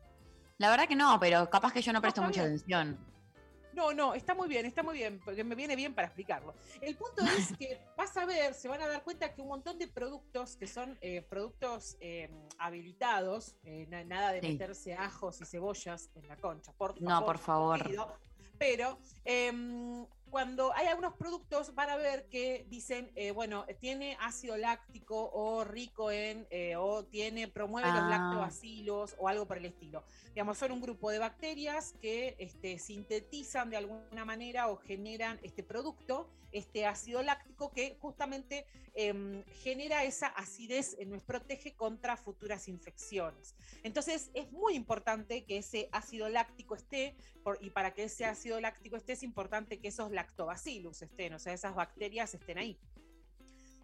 La verdad que no, pero capaz que yo no presto mucha bien. atención. No, no, está muy bien, está muy bien, porque me viene bien para explicarlo. El punto es que vas a ver, se van a dar cuenta que un montón de productos que son eh, productos eh, habilitados, eh, na- nada de Sí. meterse ajos y cebollas en la concha, por favor. No, por favor. Pero em, cuando hay algunos productos van a ver que dicen, eh, bueno, tiene ácido láctico o rico en, eh, o tiene, promueve los Ah. lactobacilos o algo por el estilo. Digamos, son un grupo de bacterias que este, sintetizan de alguna manera o generan este producto, este ácido láctico que justamente em, genera esa acidez, eh, nos protege contra futuras infecciones. Entonces es muy importante que ese ácido láctico esté, por- y para que ese ácido láctico esté es importante que esos lactobacillus estén, o sea, esas bacterias estén ahí.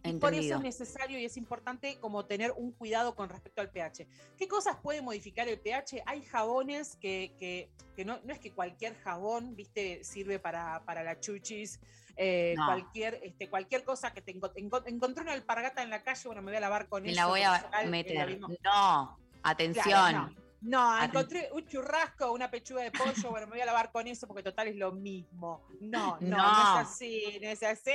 Y por eso es necesario y es importante como tener un cuidado con respecto al pH. ¿Qué cosas puede modificar el pH? Hay jabones que, que- que no, no es que cualquier jabón, viste, sirve para, para la chuchis, eh, No. cualquier, este, cualquier cosa que te enco- enco- encontré una alpargata en la calle, bueno, me voy a lavar con Me eso. la voy a meter. No, atención. Claro, no. No, encontré un churrasco, una pechuga de pollo, bueno, me voy a lavar con eso porque total es lo mismo. No, no, no, No. es así, no es así.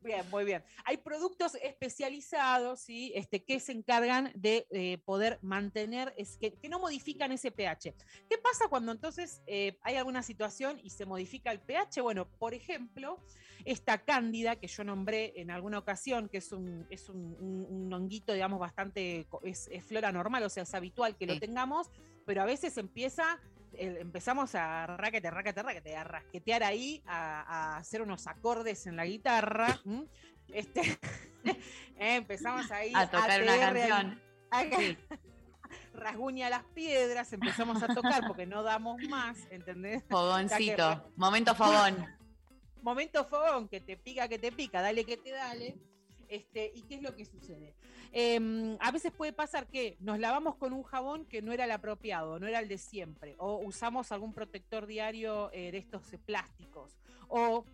Bien, muy bien. Hay productos especializados, ¿sí? Este, que se encargan de eh, poder mantener, es que, que no modifican ese pH. ¿Qué pasa cuando entonces eh, hay alguna situación y se modifica el pH? Bueno, por ejemplo, esta cándida que yo nombré en alguna ocasión, que es un, es un, un- un honguito, digamos, bastante, es, es flora normal, o sea, es habitual que lo tengamos, pero a veces empieza empezamos a raquete, raquete, raquete, a rasquetear ahí, a, a hacer unos acordes en la guitarra. Este, eh, empezamos ahí A tocar una ATR, canción. a- Sí. rasguña las piedras, empezamos a tocar porque no damos más, ¿entendés? Fogoncito. Momento fogón. Momento fogón, que te pica, que te pica, dale que te dale. Este, ¿Y qué es lo que sucede? Em, a veces puede pasar que nos lavamos con un jabón que no era el apropiado, no era el de siempre, o usamos algún protector diario eh, de estos eh, plásticos, o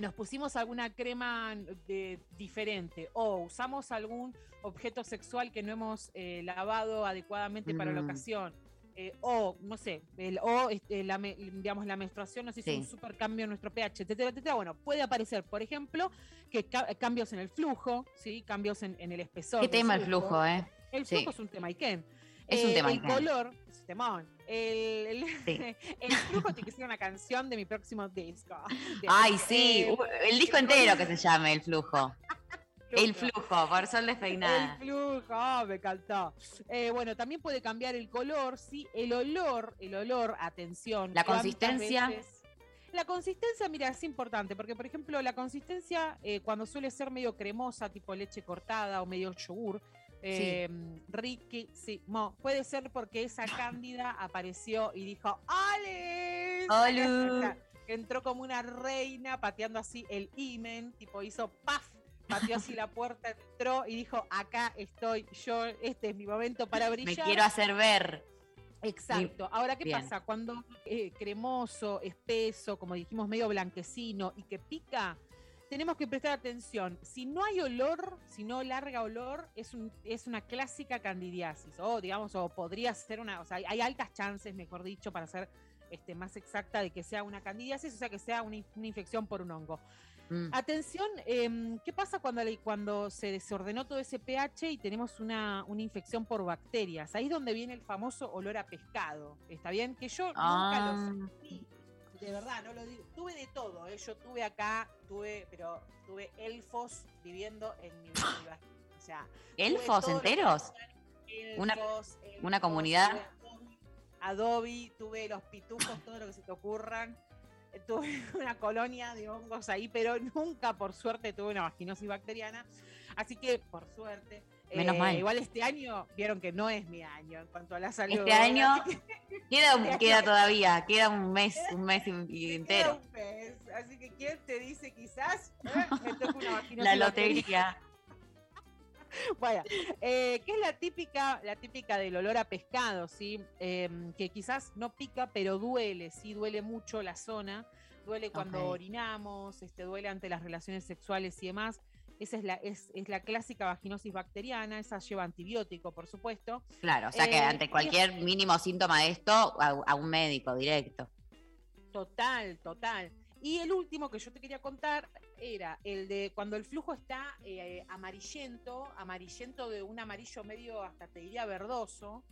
nos pusimos alguna crema de- diferente, o usamos algún objeto sexual que no hemos eh, lavado adecuadamente para la Mm. ocasión. Eh, o, no sé, el- o este, la, digamos, la menstruación nos hizo Sí. un super cambio en nuestro pH, etcétera, etcétera. Bueno, puede aparecer, por ejemplo, que ca- cambios en el flujo, ¿sí? cambios en, en el espesor. Qué tema el flujo, ¿eh? El Sí. flujo es un tema Iken. Es un tema El color es un temón. El, el, Sí. el flujo tiene que ser una canción de mi próximo disco. De- Ay, sí. eh, Uh, El disco entero color- que se llame El Flujo. El Flujo, por Sol El Despeinada. flujo, ah, me encantó. Eh, bueno, también puede cambiar el color, sí. El olor, el olor, atención. La ¿cuántas consistencia. veces- La consistencia, mira, es importante, porque por ejemplo, la consistencia, eh, cuando suele ser medio cremosa, tipo leche cortada o medio yogur, eh, riquísimo. Puede ser porque esa cándida apareció y dijo, ¡Ale! Olu. Entró como una reina pateando así el imen, tipo hizo ¡paf! Pateó así la puerta, entró y dijo, acá estoy yo, este es mi momento para Me brillar. quiero hacer ver. Exacto. Ahora, ¿qué Bien. pasa? Cuando eh, cremoso, espeso, como dijimos, medio blanquecino y que pica, tenemos que prestar atención. Si no hay olor, si no larga olor, es, un, es una clásica candidiasis. O, digamos, o podría ser una. O sea, hay, hay altas chances, mejor dicho, para ser este, más exacta, de que sea una candidiasis, o sea, que sea una infección por un hongo. Mm. Atención, em, ¿qué pasa cuando, cuando se desordenó todo ese pH y tenemos una, una infección por bacterias? Ahí es donde viene el famoso olor a pescado. ¿Está bien? Que yo Ah. nunca lo sentí. De verdad, no lo digo. Tuve de todo, ¿eh? Yo tuve acá, tuve, pero tuve elfos viviendo en mi, vagina. O sea, ¿Elfos enteros? elfos, Una- elfos, una comunidad. Adobe, tuve los pitujos, todo lo que se te ocurran. Tuve una colonia de hongos ahí, pero nunca, por suerte, tuve una vaginosis bacteriana. Así que, por suerte. Menos eh, mal. Igual este año, vieron que no es mi año en cuanto a la salud. Este año que queda, Este queda todavía, queda un mes, un mes y queda entero. un mes. Así que, ¿quién te dice quizás eh, me toca una vaginosis La bacteriana? Bueno, eh, que es la típica, la típica del olor a pescado, ¿sí? Em, que quizás no pica, pero duele, sí, duele mucho la zona, duele cuando orinamos, este, duele ante las relaciones sexuales y demás. Esa es la, es, es la clásica vaginosis bacteriana, esa lleva antibiótico, por supuesto. Claro, o sea que Eh, ante cualquier mínimo síntoma de esto, a, a un médico directo. Total, total. Y el último que yo te quería contar era el de cuando el flujo está eh, amarillento, amarillento de un amarillo medio hasta te diría verdoso,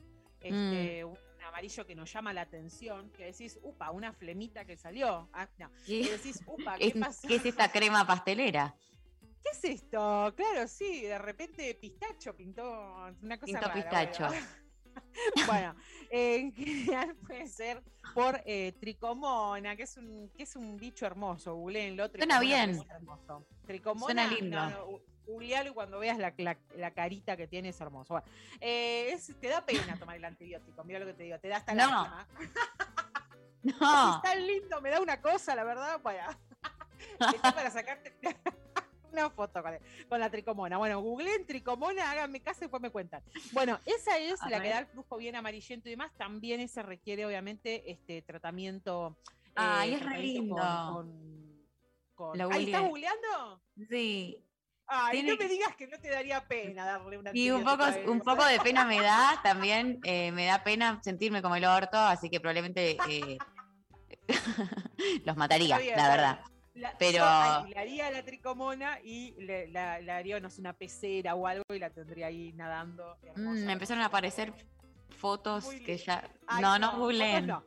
este, un amarillo que nos llama la atención, que decís, upa, una flemita que salió. Ah, no. ¿Qué? Que decís, upa, ¿qué ¿Es- pasó? ¿Qué es esta crema pastelera? ¿Qué es esto? Claro, sí, de repente pistacho pintó una cosa Pintó rara, pistacho. Bueno, eh, en general puede ser por eh, tricomona, que es un que es un bicho hermoso. Googleenlo. Suena bien. hermoso. Tricomona, Suena lindo. no, no, gu- googlealo y cuando veas la, la- la carita que tiene es hermoso. Bueno, eh, es- te da pena tomar el antibiótico, mira lo que te digo, te da hasta No. lástima. No. Es tan lindo, me da una cosa, la verdad, para, está para sacarte una foto con, con la tricomona. Bueno, googleen tricomona, háganme caso y después me cuentan. Bueno, esa es A la que da el flujo bien amarillento y demás. También ese requiere, obviamente, este tratamiento. Ay, eh, es re lindo. Con, con- con- Lo ¿Ahí estás googleando? Sí. Ay, Tiene no me digas que no te daría pena darle una Y un poco, un poco de pena me da, también eh, me da pena sentirme como el orto, así que probablemente eh, los mataría, bien, la verdad. La- Pero- alquilaría la tricomona y le, la, haría, no sé, una pecera o algo y la tendría ahí nadando. Mm, me empezaron a aparecer fotos Muy que ya... Ay, no, no googleen. no.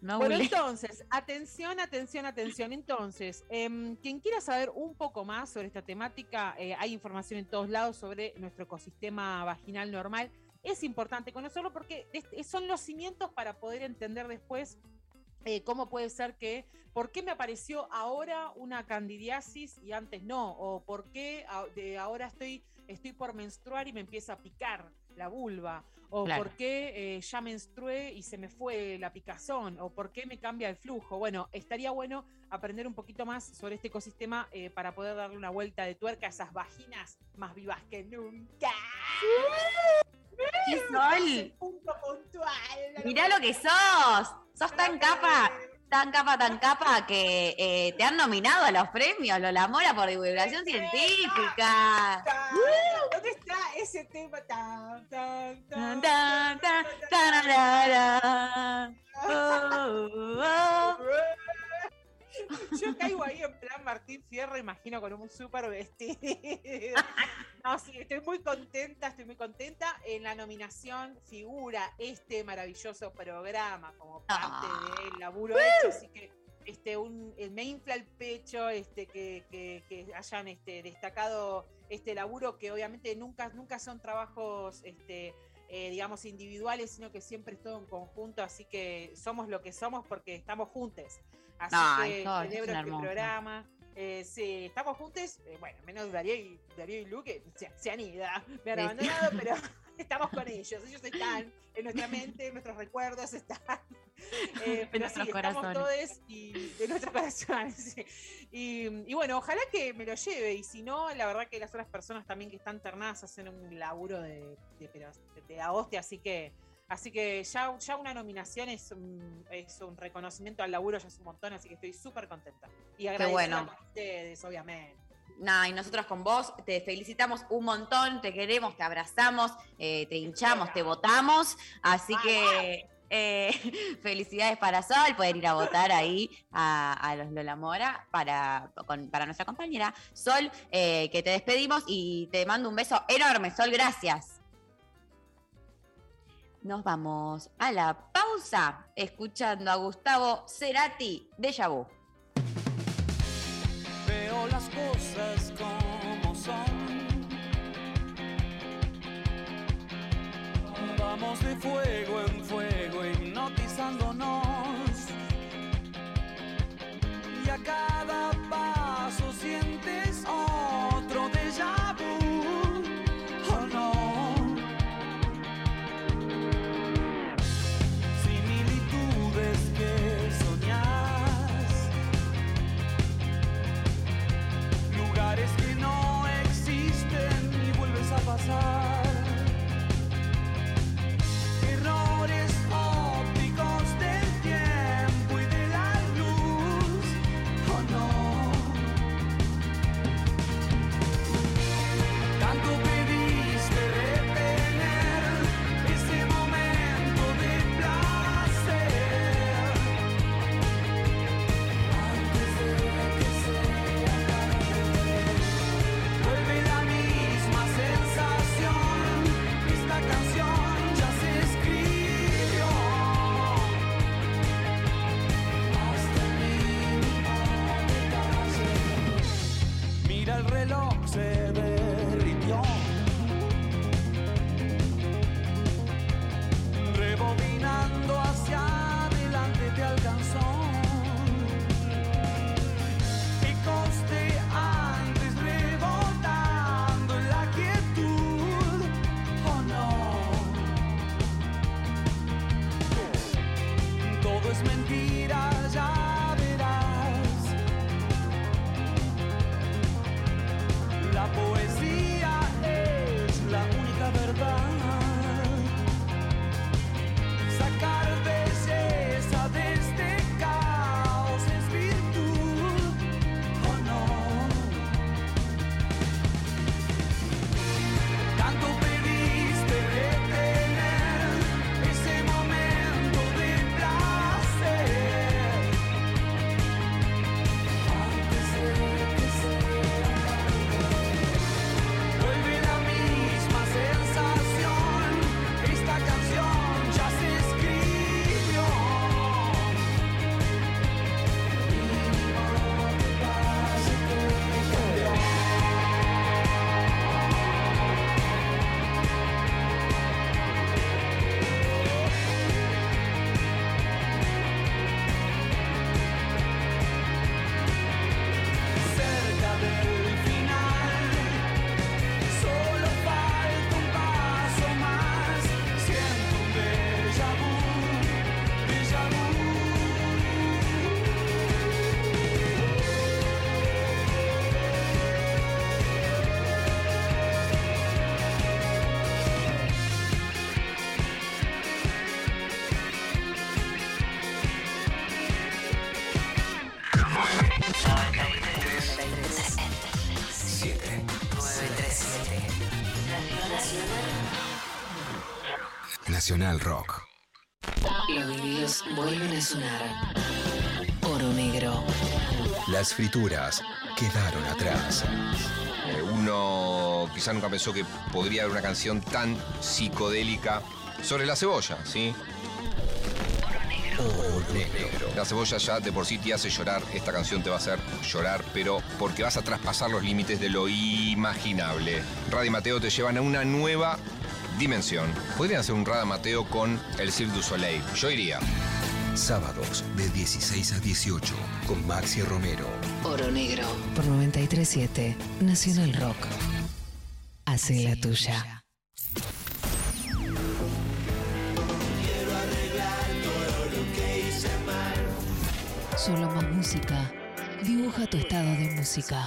No bueno, googleen. entonces, atención, atención, atención. Entonces, em, quien quiera saber un poco más sobre esta temática, eh, hay información en todos lados sobre nuestro ecosistema vaginal normal es importante conocerlo porque es- son los cimientos para poder entender después eh, cómo puede ser que, por qué me apareció ahora una candidiasis y antes no, o por qué a- de ahora estoy, estoy por menstruar y me empieza a picar la vulva, o Claro. por qué eh, ya menstrué y se me fue la picazón, o por qué me cambia el flujo. Bueno, estaría bueno aprender un poquito más sobre este ecosistema eh, para poder darle una vuelta de tuerca a esas vaginas más vivas que nunca. ¡Qué sol! Punto puntual. Mirá lo que sos. Sos tan capa, tan capa, tan capa que eh, te han nominado a los premios Lola Mora por divulgación científica. ¿Dónde está ese tema? Tan, tan, Tan, tan, tan. Oh, oh. Yo caigo ahí en plan Martín Fierro, imagino con un súper vestido. No, sí, estoy muy contenta, estoy muy contenta. En la nominación figura este maravilloso programa como parte del laburo hecho, así que este, un, eh, me infla el pecho este, que, que- que hayan este, destacado este laburo, que obviamente nunca, nunca son trabajos este, eh, digamos, individuales, sino que siempre es todo en conjunto, así que somos lo que somos porque estamos juntos. Así que celebro este programa. Eh, sí, estamos juntos, eh, bueno, menos Darío y, Darío y Lu, que se, se han ido, me han Sí. abandonado, pero estamos con ellos, ellos están en nuestra mente, en nuestros recuerdos están. Eh, pero sí, nuestros estamos corazones. todos y de nuestros corazones. Y, y bueno, ojalá que me lo lleve. Y si no, la verdad que las otras personas también que están ternadas hacen un laburo de, de, de la hostia. Así que, así que ya, ya una nominación es un, es un reconocimiento al laburo, ya es un montón. Así que estoy súper contenta. Y agradecida bueno. con ustedes, obviamente. Nah, y nosotros con vos te felicitamos un montón, te queremos, te abrazamos, eh, te hinchamos, te votamos. Así que eh, felicidades para Sol, pueden ir a votar ahí a, a los Lola Mora para, con- para nuestra compañera Sol, eh, que te despedimos y te mando un beso enorme. Sol, gracias. Nos vamos a la pausa escuchando a Gustavo Cerati de Vu. Veo las cosas como son. Vamos de fuego en fuego, hipnotizándonos. Y a cada Nacional Rock. Los vinilos vuelven a sonar. Oro negro. Las frituras quedaron atrás. Eh, Uno quizá nunca pensó que podría haber una canción tan psicodélica sobre la cebolla, ¿sí? Oro negro. La cebolla ya de por sí te hace llorar, esta canción te va a hacer llorar, pero porque vas a traspasar los límites de lo imaginable. Radio y Mateo te llevan a una nueva dimensión. Podrían hacer un Radio Mateo con el Cirque du Soleil. Yo iría. Sábados de 16 a 18 con Maxi Romero. Oro negro. Por 937 Nacional Rock. Hace la tuya. Solo más música. Dibuja tu estado de música.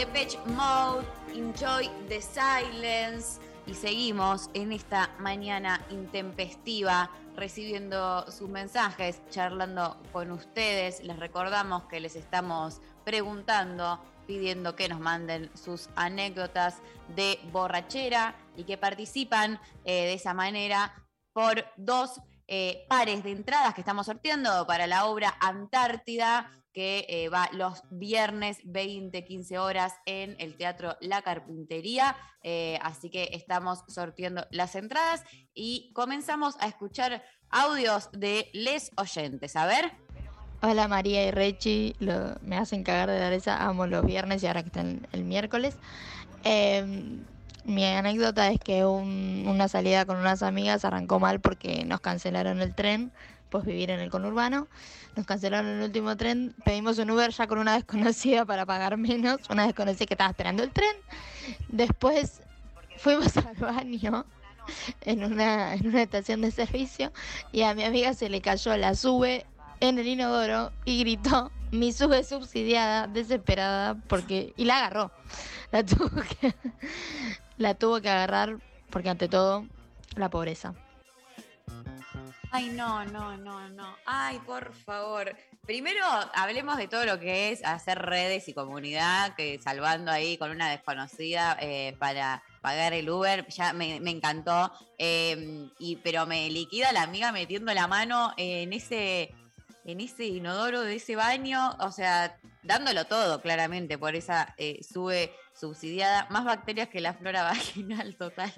Depeche Mode, Enjoy the Silence y seguimos en esta mañana intempestiva recibiendo sus mensajes, charlando con ustedes. Les recordamos que les estamos preguntando pidiendo que nos manden sus anécdotas de borrachera y que participan eh, de esa manera por dos eh, pares de entradas que estamos sorteando para la obra Antártida que eh, va los viernes 20, 15 horas en el Teatro La Carpintería. Eh, así que estamos sorteando las entradas y comenzamos a escuchar audios de les oyentes. A ver. Hola María y Rechi, me hacen cagar de dar esa, amo los viernes y ahora que están el miércoles. Em, mi anécdota es que un- una salida con unas amigas arrancó mal porque nos cancelaron el tren, pues vivir en el conurbano. Nos cancelaron el último tren, pedimos un Uber ya con una desconocida para pagar menos, una desconocida que estaba esperando el tren. Después fuimos al baño en una, estación de servicio y a mi amiga se le cayó la sube en el inodoro y gritó mi sube subsidiada, desesperada, porque. y la agarró. La tuvo que agarrar porque ante todo, la pobreza. Ay, no, no, no, no. Ay, por favor. Primero, hablemos de todo lo que es hacer redes y comunidad, que salvando ahí con una desconocida eh, para pagar el Uber, ya me, me encantó. Eh, y, pero me liquida la amiga metiendo la mano en ese, en ese inodoro de ese baño, o sea, dándolo todo claramente por esa eh, sube subsidiada. Más bacterias que la flora vaginal total.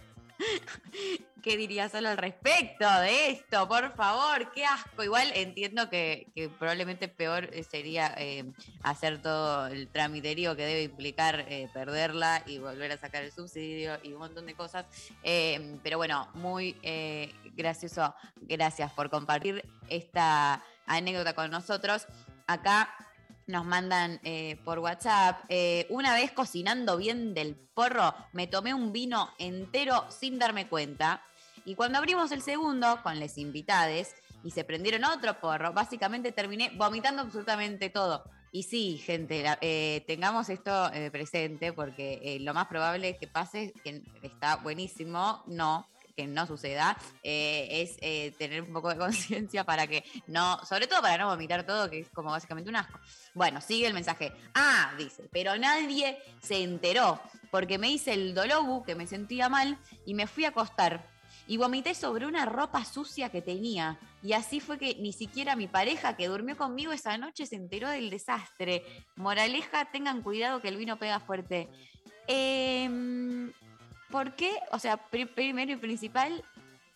¿Qué diría solo al respecto de esto? Por favor, qué asco. Igual entiendo que, probablemente peor eh, sería eh, hacer todo el tramiterio que debe implicar eh, perderla y volver a sacar el subsidio y un montón de cosas. Pero bueno, muy gracioso. Gracias por compartir esta anécdota con nosotros. Acá nos mandan eh, por WhatsApp. eh, una vez cocinando bien del porro, me tomé un vino entero sin darme cuenta. Y cuando abrimos el segundo con les invitades y se prendieron otro porro, básicamente terminé vomitando absolutamente todo. Y sí, gente, eh, tengamos esto presente porque lo más probable es que pase, que está buenísimo, no, que no suceda, eh, es eh, tener un poco de conciencia para que no, sobre todo para no vomitar todo, que es como básicamente un asco. Bueno, sigue el mensaje. Ah, dice, pero nadie se enteró porque me hice el dolobu, que me sentía mal, y me fui a acostar. Y vomité sobre una ropa sucia que tenía. Y así fue que ni siquiera mi pareja que durmió conmigo esa noche se enteró del desastre. Moraleja, tengan cuidado que el vino pega fuerte. Em, ¿Por qué? O sea, pri- primero y principal,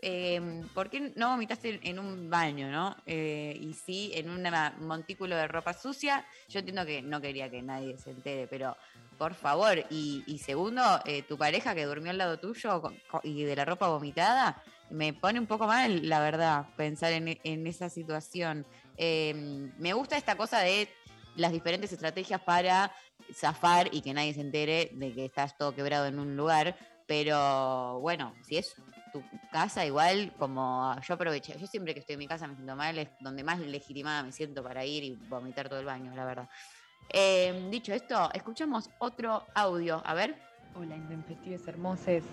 eh, ¿por qué no vomitaste en, un baño, no? Eh, y sí, en un montículo de ropa sucia. Yo entiendo que no quería que nadie se entere, pero por favor. Y, segundo, eh, tu pareja que durmió al lado tuyo y de la ropa vomitada, me pone un poco mal, la verdad, pensar en, esa situación. Eh, me gusta esta cosa de las diferentes estrategias para zafar y que nadie se entere de que estás todo quebrado en un lugar. Pero bueno, si es tu casa, igual como yo aproveché, yo siempre que estoy en mi casa me siento mal, es donde más legitimada me siento para ir y vomitar todo el baño, la verdad. Eh, dicho esto, escuchemos otro audio, a ver. Hola, intempestives hermosos.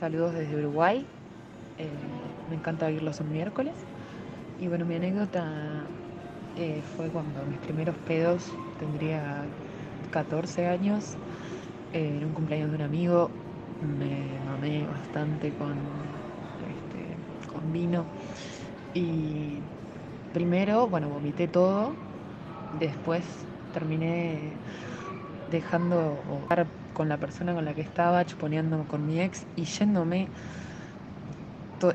Saludos desde Uruguay. Eh, me encanta oírlos un miércoles. Y bueno, mi anécdota eh, fue cuando mis primeros pedos, tendría 14 años, eh, en un cumpleaños de un amigo, me mamé bastante con, este, con vino. Y primero, bueno, vomité todo. Después terminé dejando estar con la persona con la que estaba, chuponeando con mi ex y yéndome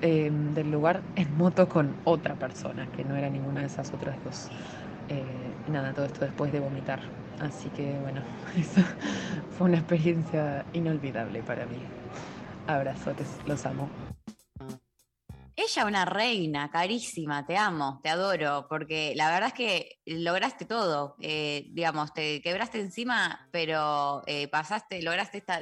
eh, del lugar en moto con otra persona, que no era ninguna de esas otras dos. Eh, nada, todo esto después de vomitar. Así que bueno, eso fue una experiencia inolvidable para mí. Abrazotes, los amo. Ella una reina, carísima, te amo, te adoro, porque la verdad es que lograste todo, eh, digamos, te quebraste encima, pero eh, pasaste, lograste esta,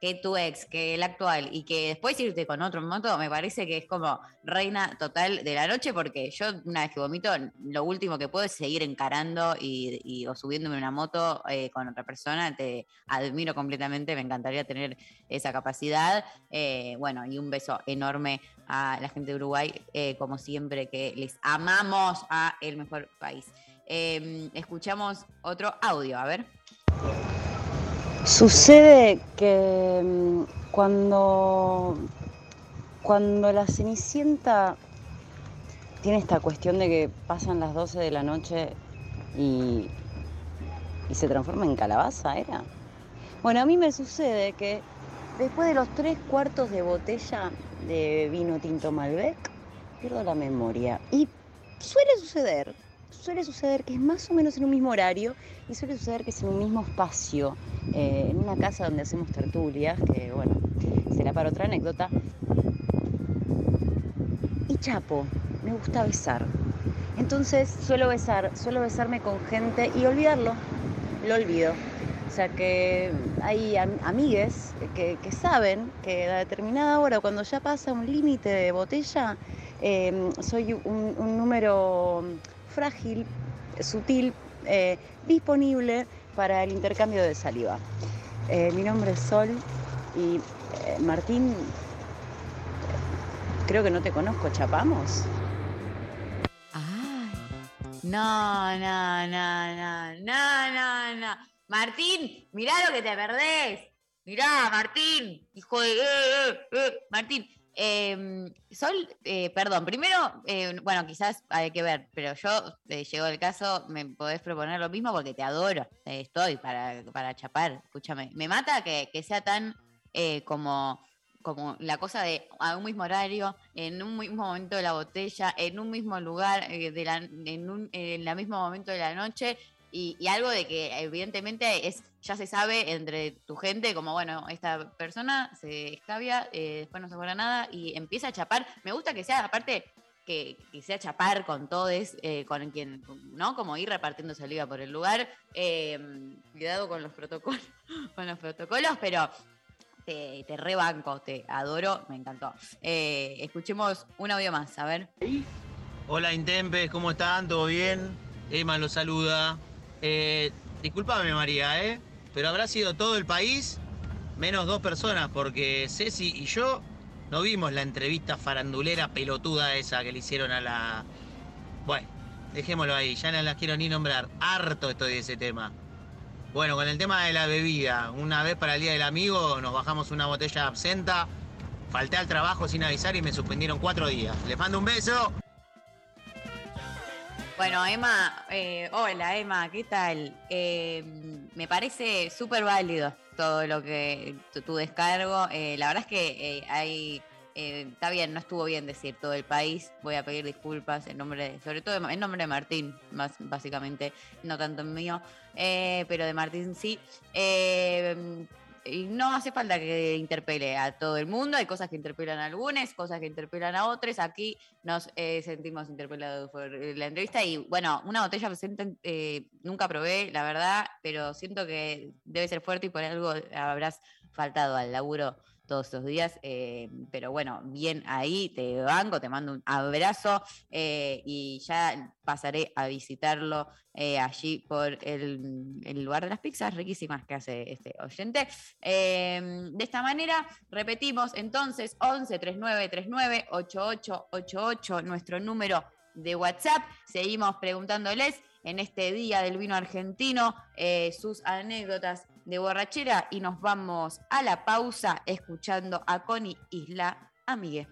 que tu ex, que el actual, y que después irte con otro moto, me parece que es como reina total de la noche, porque yo una vez que vomito, lo último que puedo es seguir encarando y, y- o subiéndome una moto eh, con otra persona, te admiro completamente, me encantaría tener esa capacidad, eh, bueno, y un beso enorme a la gente de Uruguay, eh, como siempre, que les amamos a el mejor país. Eh, escuchamos otro audio, a ver. Sucede que mm, cuando, cuando la Cenicienta tiene esta cuestión de que pasan las 12 de la noche y, y se transforma en calabaza, ¿era? Bueno, a mí me sucede que después de los tres cuartos de botella de vino tinto Malbec, pierdo la memoria. Y suele suceder, suele suceder que es más o menos en un mismo horario y suele suceder que es en un mismo espacio, eh, en una casa donde hacemos tertulias, que bueno, será para otra anécdota. Y chapo, me gusta besar. Entonces suelo besar, suelo besarme con gente y olvidarlo, lo olvido. O sea que hay am- amigues que, saben que a determinada hora, cuando ya pasa un límite de botella, eh, soy un número frágil, sutil, eh, disponible para el intercambio de saliva. Eh, mi nombre es Sol y eh, Martín, creo que no te conozco, ¿chapamos? No, no, no, no, no, no, no. Martín, mirá lo que te perdés. Mirá, Martín, hijo de... Martín, eh, Sol, eh, perdón, primero, eh, bueno, quizás hay que ver, pero yo, eh, llegó el caso, me podés proponer lo mismo porque te adoro. Eh, estoy para, para chapar, escúchame. Me mata que, que sea tan eh, como como la cosa de a un mismo horario, en un mismo momento de la botella, en un mismo lugar, de la, en, un, en el mismo momento de la noche, y, algo de que evidentemente es ya se sabe entre tu gente, como bueno, esta persona se escabia, eh, después no se acuerda nada y empieza a chapar. Me gusta que sea, aparte, que, que sea chapar con todos, eh, con quien, ¿no? Como ir repartiendo saliva por el lugar. eh, cuidado con los protocolos, con los protocolos, pero te, te rebanco, te adoro, me encantó. Eh, escuchemos un audio más, a ver. Hola Intempes, ¿cómo están? ¿Todo bien? Emma los saluda. Eh, disculpame María, ¿eh? Pero habrá sido todo el país menos dos personas, porque Ceci y yo no vimos la entrevista farandulera pelotuda esa que le hicieron a la... Bueno, dejémoslo ahí, ya no las quiero ni nombrar. Harto estoy de ese tema. Bueno, con el tema de la bebida, una vez para el Día del Amigo nos bajamos una botella absenta, falté al trabajo sin avisar y me suspendieron cuatro días. Les mando un beso. Bueno, Emma, eh, hola Emma, ¿qué tal? Eh, me parece súper válido todo lo que tu, tu descargo. Eh, la verdad es que eh, hay, eh, está bien, no estuvo bien decir todo el país. Voy a pedir disculpas en nombre, de- sobre todo en nombre de Martín, más básicamente, no tanto en mío, eh, pero de Martín sí. Y no hace falta que interpele a todo el mundo, hay cosas que interpelan a algunos, cosas que interpelan a otros. Aquí nos eh, sentimos interpelados por eh, la entrevista y bueno, una botella eh, nunca probé, la verdad, pero siento que debe ser fuerte y por algo habrás faltado al laburo todos estos días, eh, pero bueno, bien ahí, te banco, te mando un abrazo eh, y ya pasaré a visitarlo eh, allí por el, el lugar de las pizzas riquísimas que hace este oyente. De esta manera, repetimos entonces 11 39 39 8888, nuestro número de WhatsApp. Seguimos preguntándoles en este día del vino argentino eh, sus anécdotas de borrachera y nos vamos a la pausa escuchando a Connie Isla Amigue.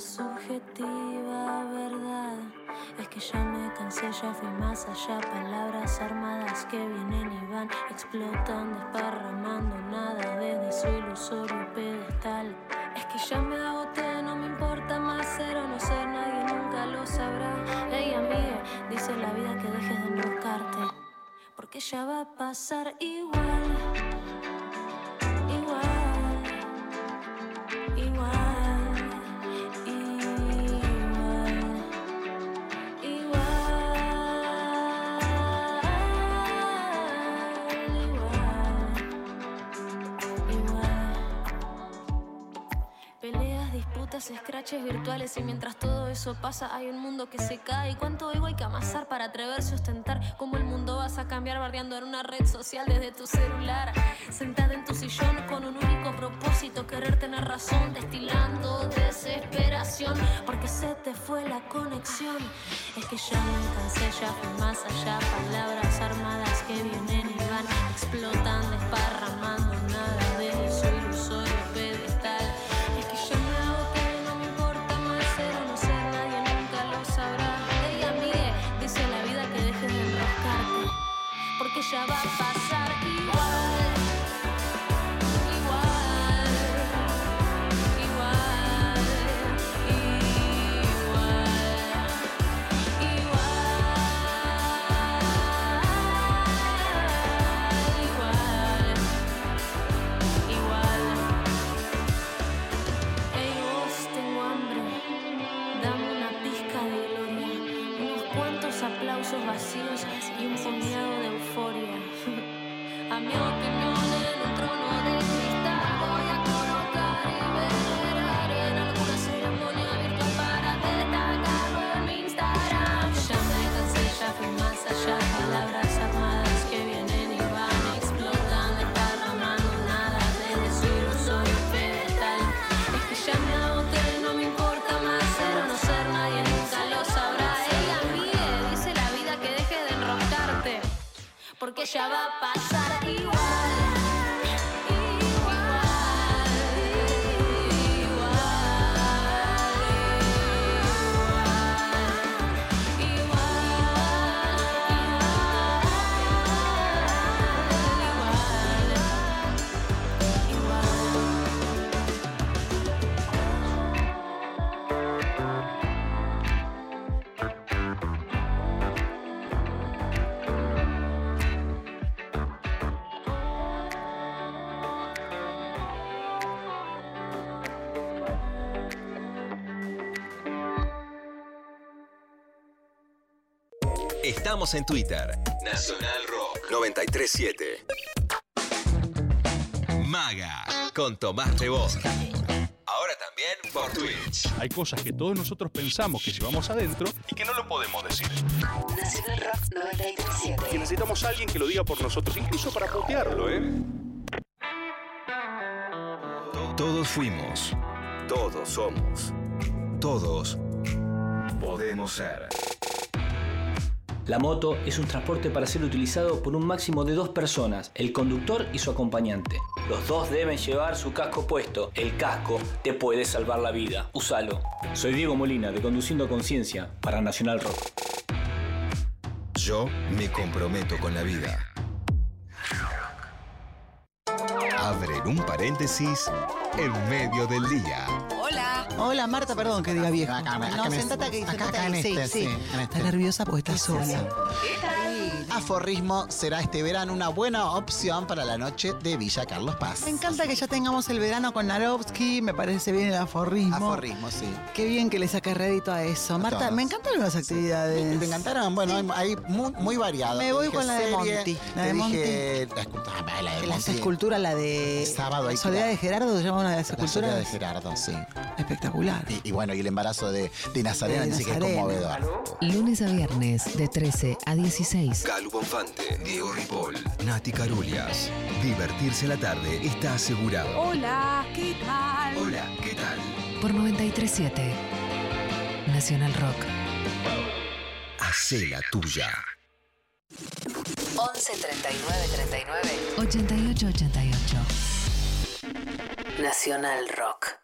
Subjetiva verdad es que ya me cansé, ya fui más allá. Palabras armadas que vienen y van, explotan, desparramando nada desde su ilusorio pedestal. Es que ya me agoté, no me importa más ser o no ser, nadie nunca lo sabrá. Ey, amiga, dice la vida que dejes de enroscarte, porque ya va a pasar. Igual, scratches virtuales y mientras todo eso pasa hay un mundo que se cae. ¿Y cuánto ego hay que amasar para atreverse a ostentar? ¿Cómo el mundo vas a cambiar bardeando en una red social desde tu celular? Sentada en tu sillón con un único propósito, querer tener razón, destilando desesperación, porque se te fue la conexión. Es que ya me cansé, ya fui más allá, palabras armadas que vienen y van, explotan, desparramando porque ya va a pasar En Twitter. Nacional Rock 937. Maga con Tomás Rebos. Ahora también por Twitch. Hay cosas que todos nosotros pensamos que llevamos adentro y que no lo podemos decir. Nacional Rock 937. Que necesitamos a alguien que lo diga por nosotros, incluso para putearlo, ¿eh? Todos fuimos. Todos somos. Todos podemos ser. La moto es un transporte para ser utilizado por un máximo de dos personas, el conductor y su acompañante. Los dos deben llevar su casco puesto. El casco te puede salvar la vida. Úsalo. Soy Diego Molina de Conduciendo Conciencia para Nacional Rock. Yo me comprometo con la vida. Abren un paréntesis en medio del día. Hola. Marta, perdón que diga viejo. no, sentate aquí, sentate ahí. Sí, sí. Está nerviosa porque está sola. Aforrismo será este verano una buena opción para la noche de Villa Carlos Paz. Me encanta que ya tengamos el verano con Narovsky, me parece bien el aforrismo. Aforrismo, sí. Qué bien que le saque rédito a eso. Marta, todos. me encantan las actividades. ¿Te encantaron? Bueno, hay, hay muy, muy variado. Me voy dije con la de serie, Monty. La de Monty. dije la escultura, ah, la de Las Monty. esculturas, la de Sábado hay Soledad de Gerardo, se llama una de las La soledad de. Gerardo, sí. Espectacular. Y, y bueno, y el embarazo de, de Nazarena De dice que es conmovedor. Lunes a viernes de 13 a 16. Calu Bonfante, Diego Ripoll, Nati Carulias. Divertirse la tarde está asegurado. Hola, ¿qué tal? Hola, ¿qué tal? Por 937. Nacional Rock. Hacé la tuya. 11 39 39 88 88. Nacional Rock.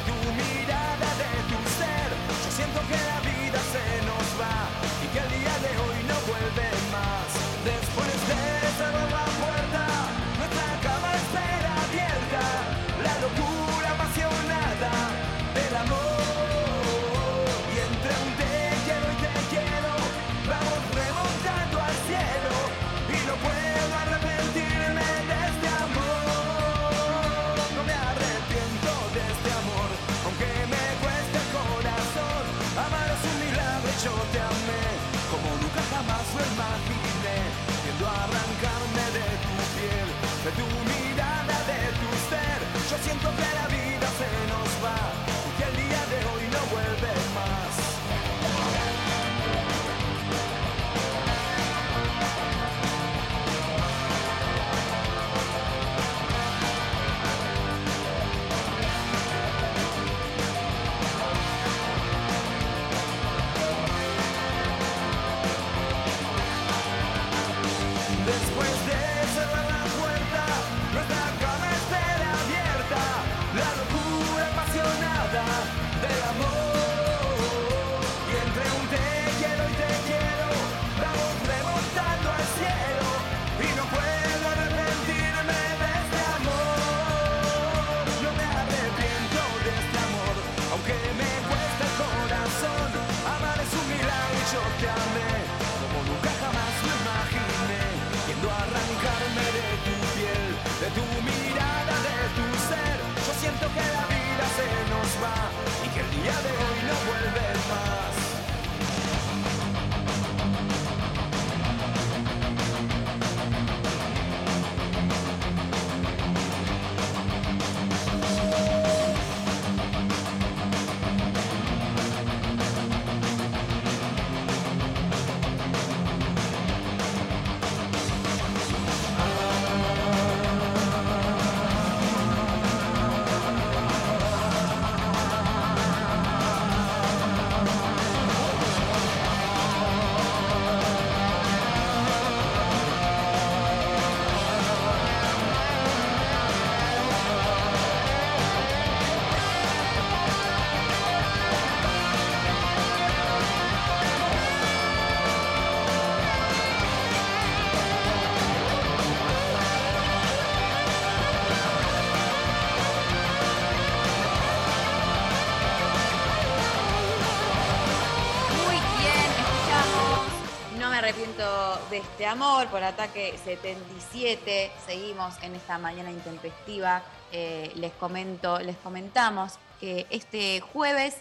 Piel, de tu y que el día de hoy no vuelve más. Este amor por ataque 77. Seguimos en esta mañana intempestiva. Eh, les comento, les comentamos que este jueves,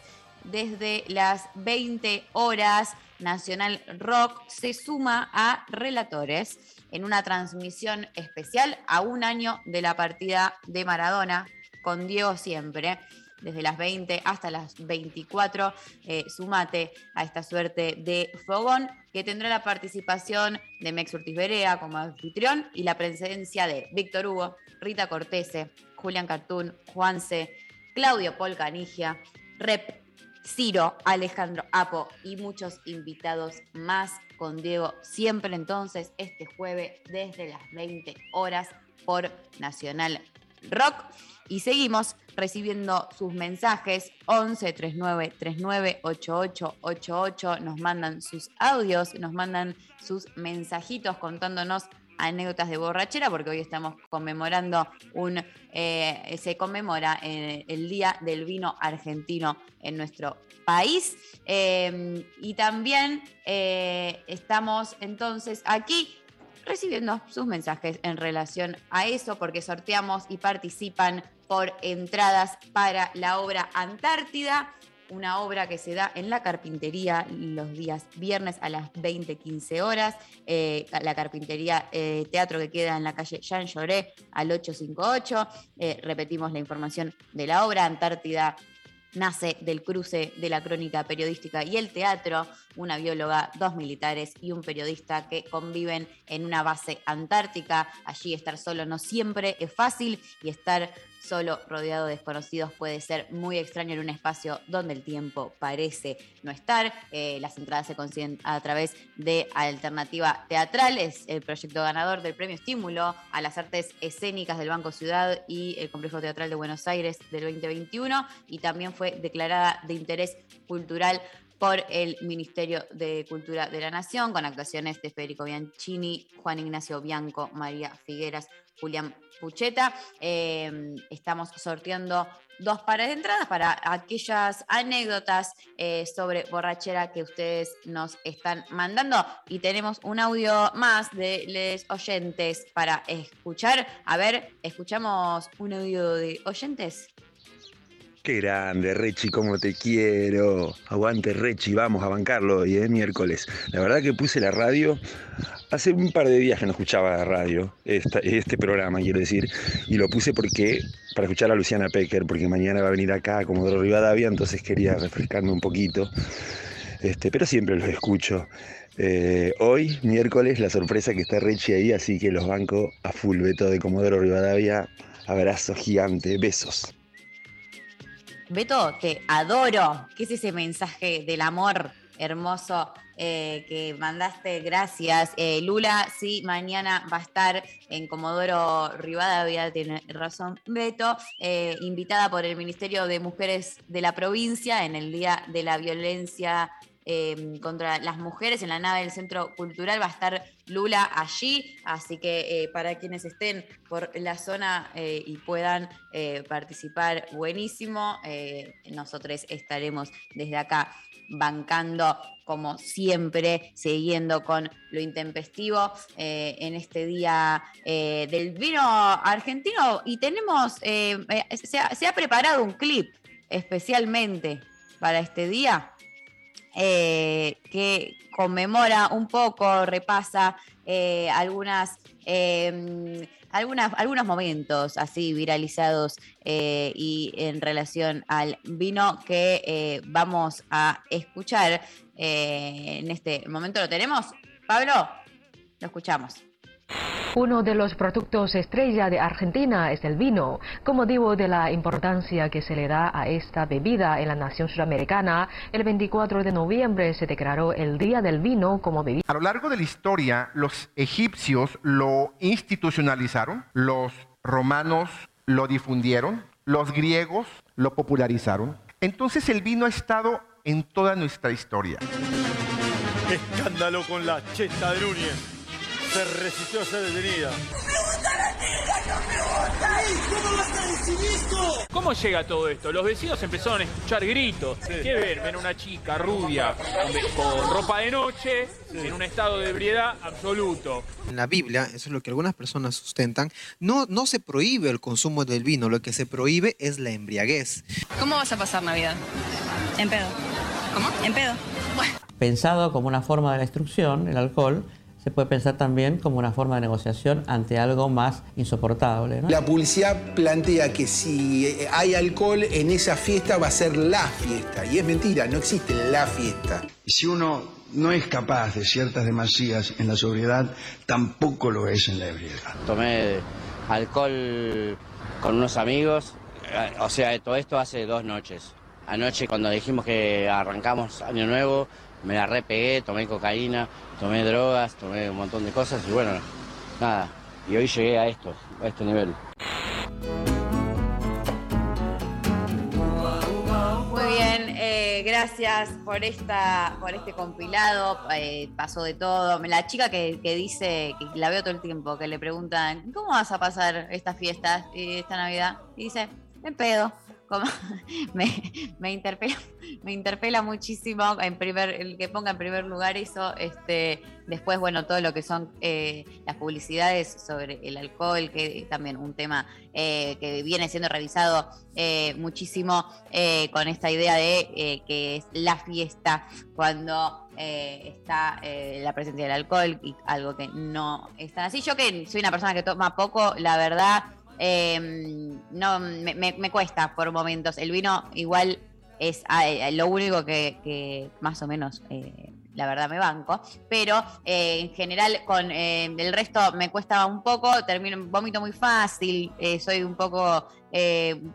desde las 20 horas, Nacional Rock se suma a Relatores en una transmisión especial a un año de la partida de Maradona con Diego Siempre desde las 20 hasta las 24. Eh, sumate a esta suerte de fogón que tendrá la participación de Mex Urtiz Berea como anfitrión y la presencia de Víctor Hugo, Rita Cortese, Julián Cartún, Juanse, Claudio Paul Rep, Ciro, Alejandro Apo y muchos invitados más con Diego siempre entonces este jueves desde las 20 horas por Nacional Rock. Y seguimos recibiendo sus mensajes 11 39 39 88 88. Nos mandan sus audios, nos mandan sus mensajitos contándonos anécdotas de borrachera, porque hoy estamos conmemorando un. eh, se conmemora eh, el Día del Vino Argentino en nuestro país. Eh, y también estamos entonces aquí recibiendo sus mensajes en relación a eso, porque sorteamos y participan por entradas para la obra Antártida, una obra que se da en la carpintería los días viernes a las 20-15 horas. Eh, la carpintería eh, teatro que queda en la calle Jean Lloré al 858. Eh, repetimos la información de la obra Antártida nace del cruce de la crónica periodística y el teatro, una bióloga, dos militares y un periodista que conviven en una base antártica. Allí estar solo no siempre es fácil y estar solo rodeado de desconocidos puede ser muy extraño en un espacio donde el tiempo parece no estar. Eh, las entradas se consiguen a través de Alternativa Teatral, es el proyecto ganador del Premio Estímulo a las Artes Escénicas del Banco Ciudad y el Complejo Teatral de Buenos Aires del 2021 y también fue declarada de interés cultural por el Ministerio de Cultura de la Nación, con actuaciones de Federico Bianchini, Juan Ignacio Bianco, María Figueras, Julián Pucheta. Eh, estamos sorteando dos pares de entradas para aquellas anécdotas eh, sobre borrachera que ustedes nos están mandando. Y tenemos un audio más de los oyentes para escuchar. A ver, escuchamos un audio de oyentes. Qué grande, Rechi, cómo te quiero. Aguante, Rechi, vamos a bancarlo hoy, ¿eh? miércoles. La verdad que puse la radio, hace un par de días que no escuchaba la radio, este programa, quiero decir, y lo puse porque para escuchar a Luciana Pecker, porque mañana va a venir acá a Comodoro Rivadavia, entonces quería refrescarme un poquito. Este, pero siempre los escucho. Eh, hoy, miércoles, la sorpresa que está Rechi ahí, así que los banco a full, Beto de Comodoro Rivadavia. Abrazo gigante, besos. Beto, te adoro. ¿Qué es ese mensaje del amor hermoso eh, que mandaste, gracias. Eh, Lula, sí, mañana va a estar en Comodoro Rivadavia, tiene razón Beto, eh, invitada por el Ministerio de Mujeres de la provincia en el Día de la Violencia eh, contra las mujeres en la nave del Centro Cultural. Va a estar Lula allí, así que eh, para quienes estén por la zona eh, y puedan eh, participar, buenísimo. Nosotros estaremos desde acá bancando como siempre, siguiendo con lo intempestivo en este día del vino argentino. Y tenemos, se ha preparado un clip especialmente para este día eh, que conmemora un poco, repasa eh, algunas, eh, algunos momentos así viralizados eh, y en relación al vino que eh, vamos a escuchar eh, en este momento. ¿Lo tenemos? Pablo, lo escuchamos. Uno de los productos estrella de Argentina es el vino. Con motivo de la importancia que se le da a esta bebida en la nación sudamericana, el 24 de noviembre se declaró el Día del Vino como bebida. A lo largo de la historia, los egipcios lo institucionalizaron, los romanos lo difundieron, los griegos lo popularizaron. Entonces el vino ha estado en toda nuestra historia. Escándalo con la cheta de Núñez. Se resistió a ser detenida. ¿Cómo llega todo esto? Los vecinos empezaron a escuchar gritos. ¿Qué ven? Ven una chica rubia con, con ropa de noche, en un estado de ebriedad absoluto. En la Biblia, eso es lo que algunas personas sustentan, no, no se prohíbe el consumo del vino, lo que se prohíbe es la embriaguez. ¿Cómo vas a pasar Navidad? En pedo. ¿Cómo? En pedo. Pensado como una forma de la instrucción, el alcohol, se puede pensar también como una forma de negociación ante algo más insoportable. ¿no? La publicidad plantea que si eh, hay alcohol en esa fiesta va a ser la fiesta. Y es mentira, no existe la fiesta. Si uno no es capaz de ciertas demasías en la sobriedad, tampoco lo es en la ebriedad. Tomé alcohol con unos amigos, eh, o sea, todo esto hace dos noches. Anoche cuando dijimos que arrancamos Año Nuevo, me la repegué, tomé cocaína, tomé drogas, tomé un montón de cosas y bueno, nada. Y hoy llegué a esto, a este nivel. Muy bien, eh, gracias por esta, por este compilado. eh, pasó de todo. La chica que, que dice, que la veo todo el tiempo, que le preguntan, ¿cómo vas a pasar estas fiestas, eh, esta Navidad? Y dice, en pedo. Como- me, interpela, me interpela muchísimo en primer, el que ponga en primer lugar eso, este, después, bueno, todo lo que son eh, las publicidades sobre el alcohol, que es también un tema eh, que viene siendo revisado eh, muchísimo eh, con esta idea de eh, que es la fiesta cuando eh, está eh, la presencia del alcohol y algo que no es tan así. Yo que soy una persona que toma poco, la verdad, eh, no me, me- cuesta por momentos. El vino igual es eh, lo único que, más o menos eh, la verdad me banco, pero eh, en general con el resto me cuesta un poco, termino, vomito muy fácil, soy un poco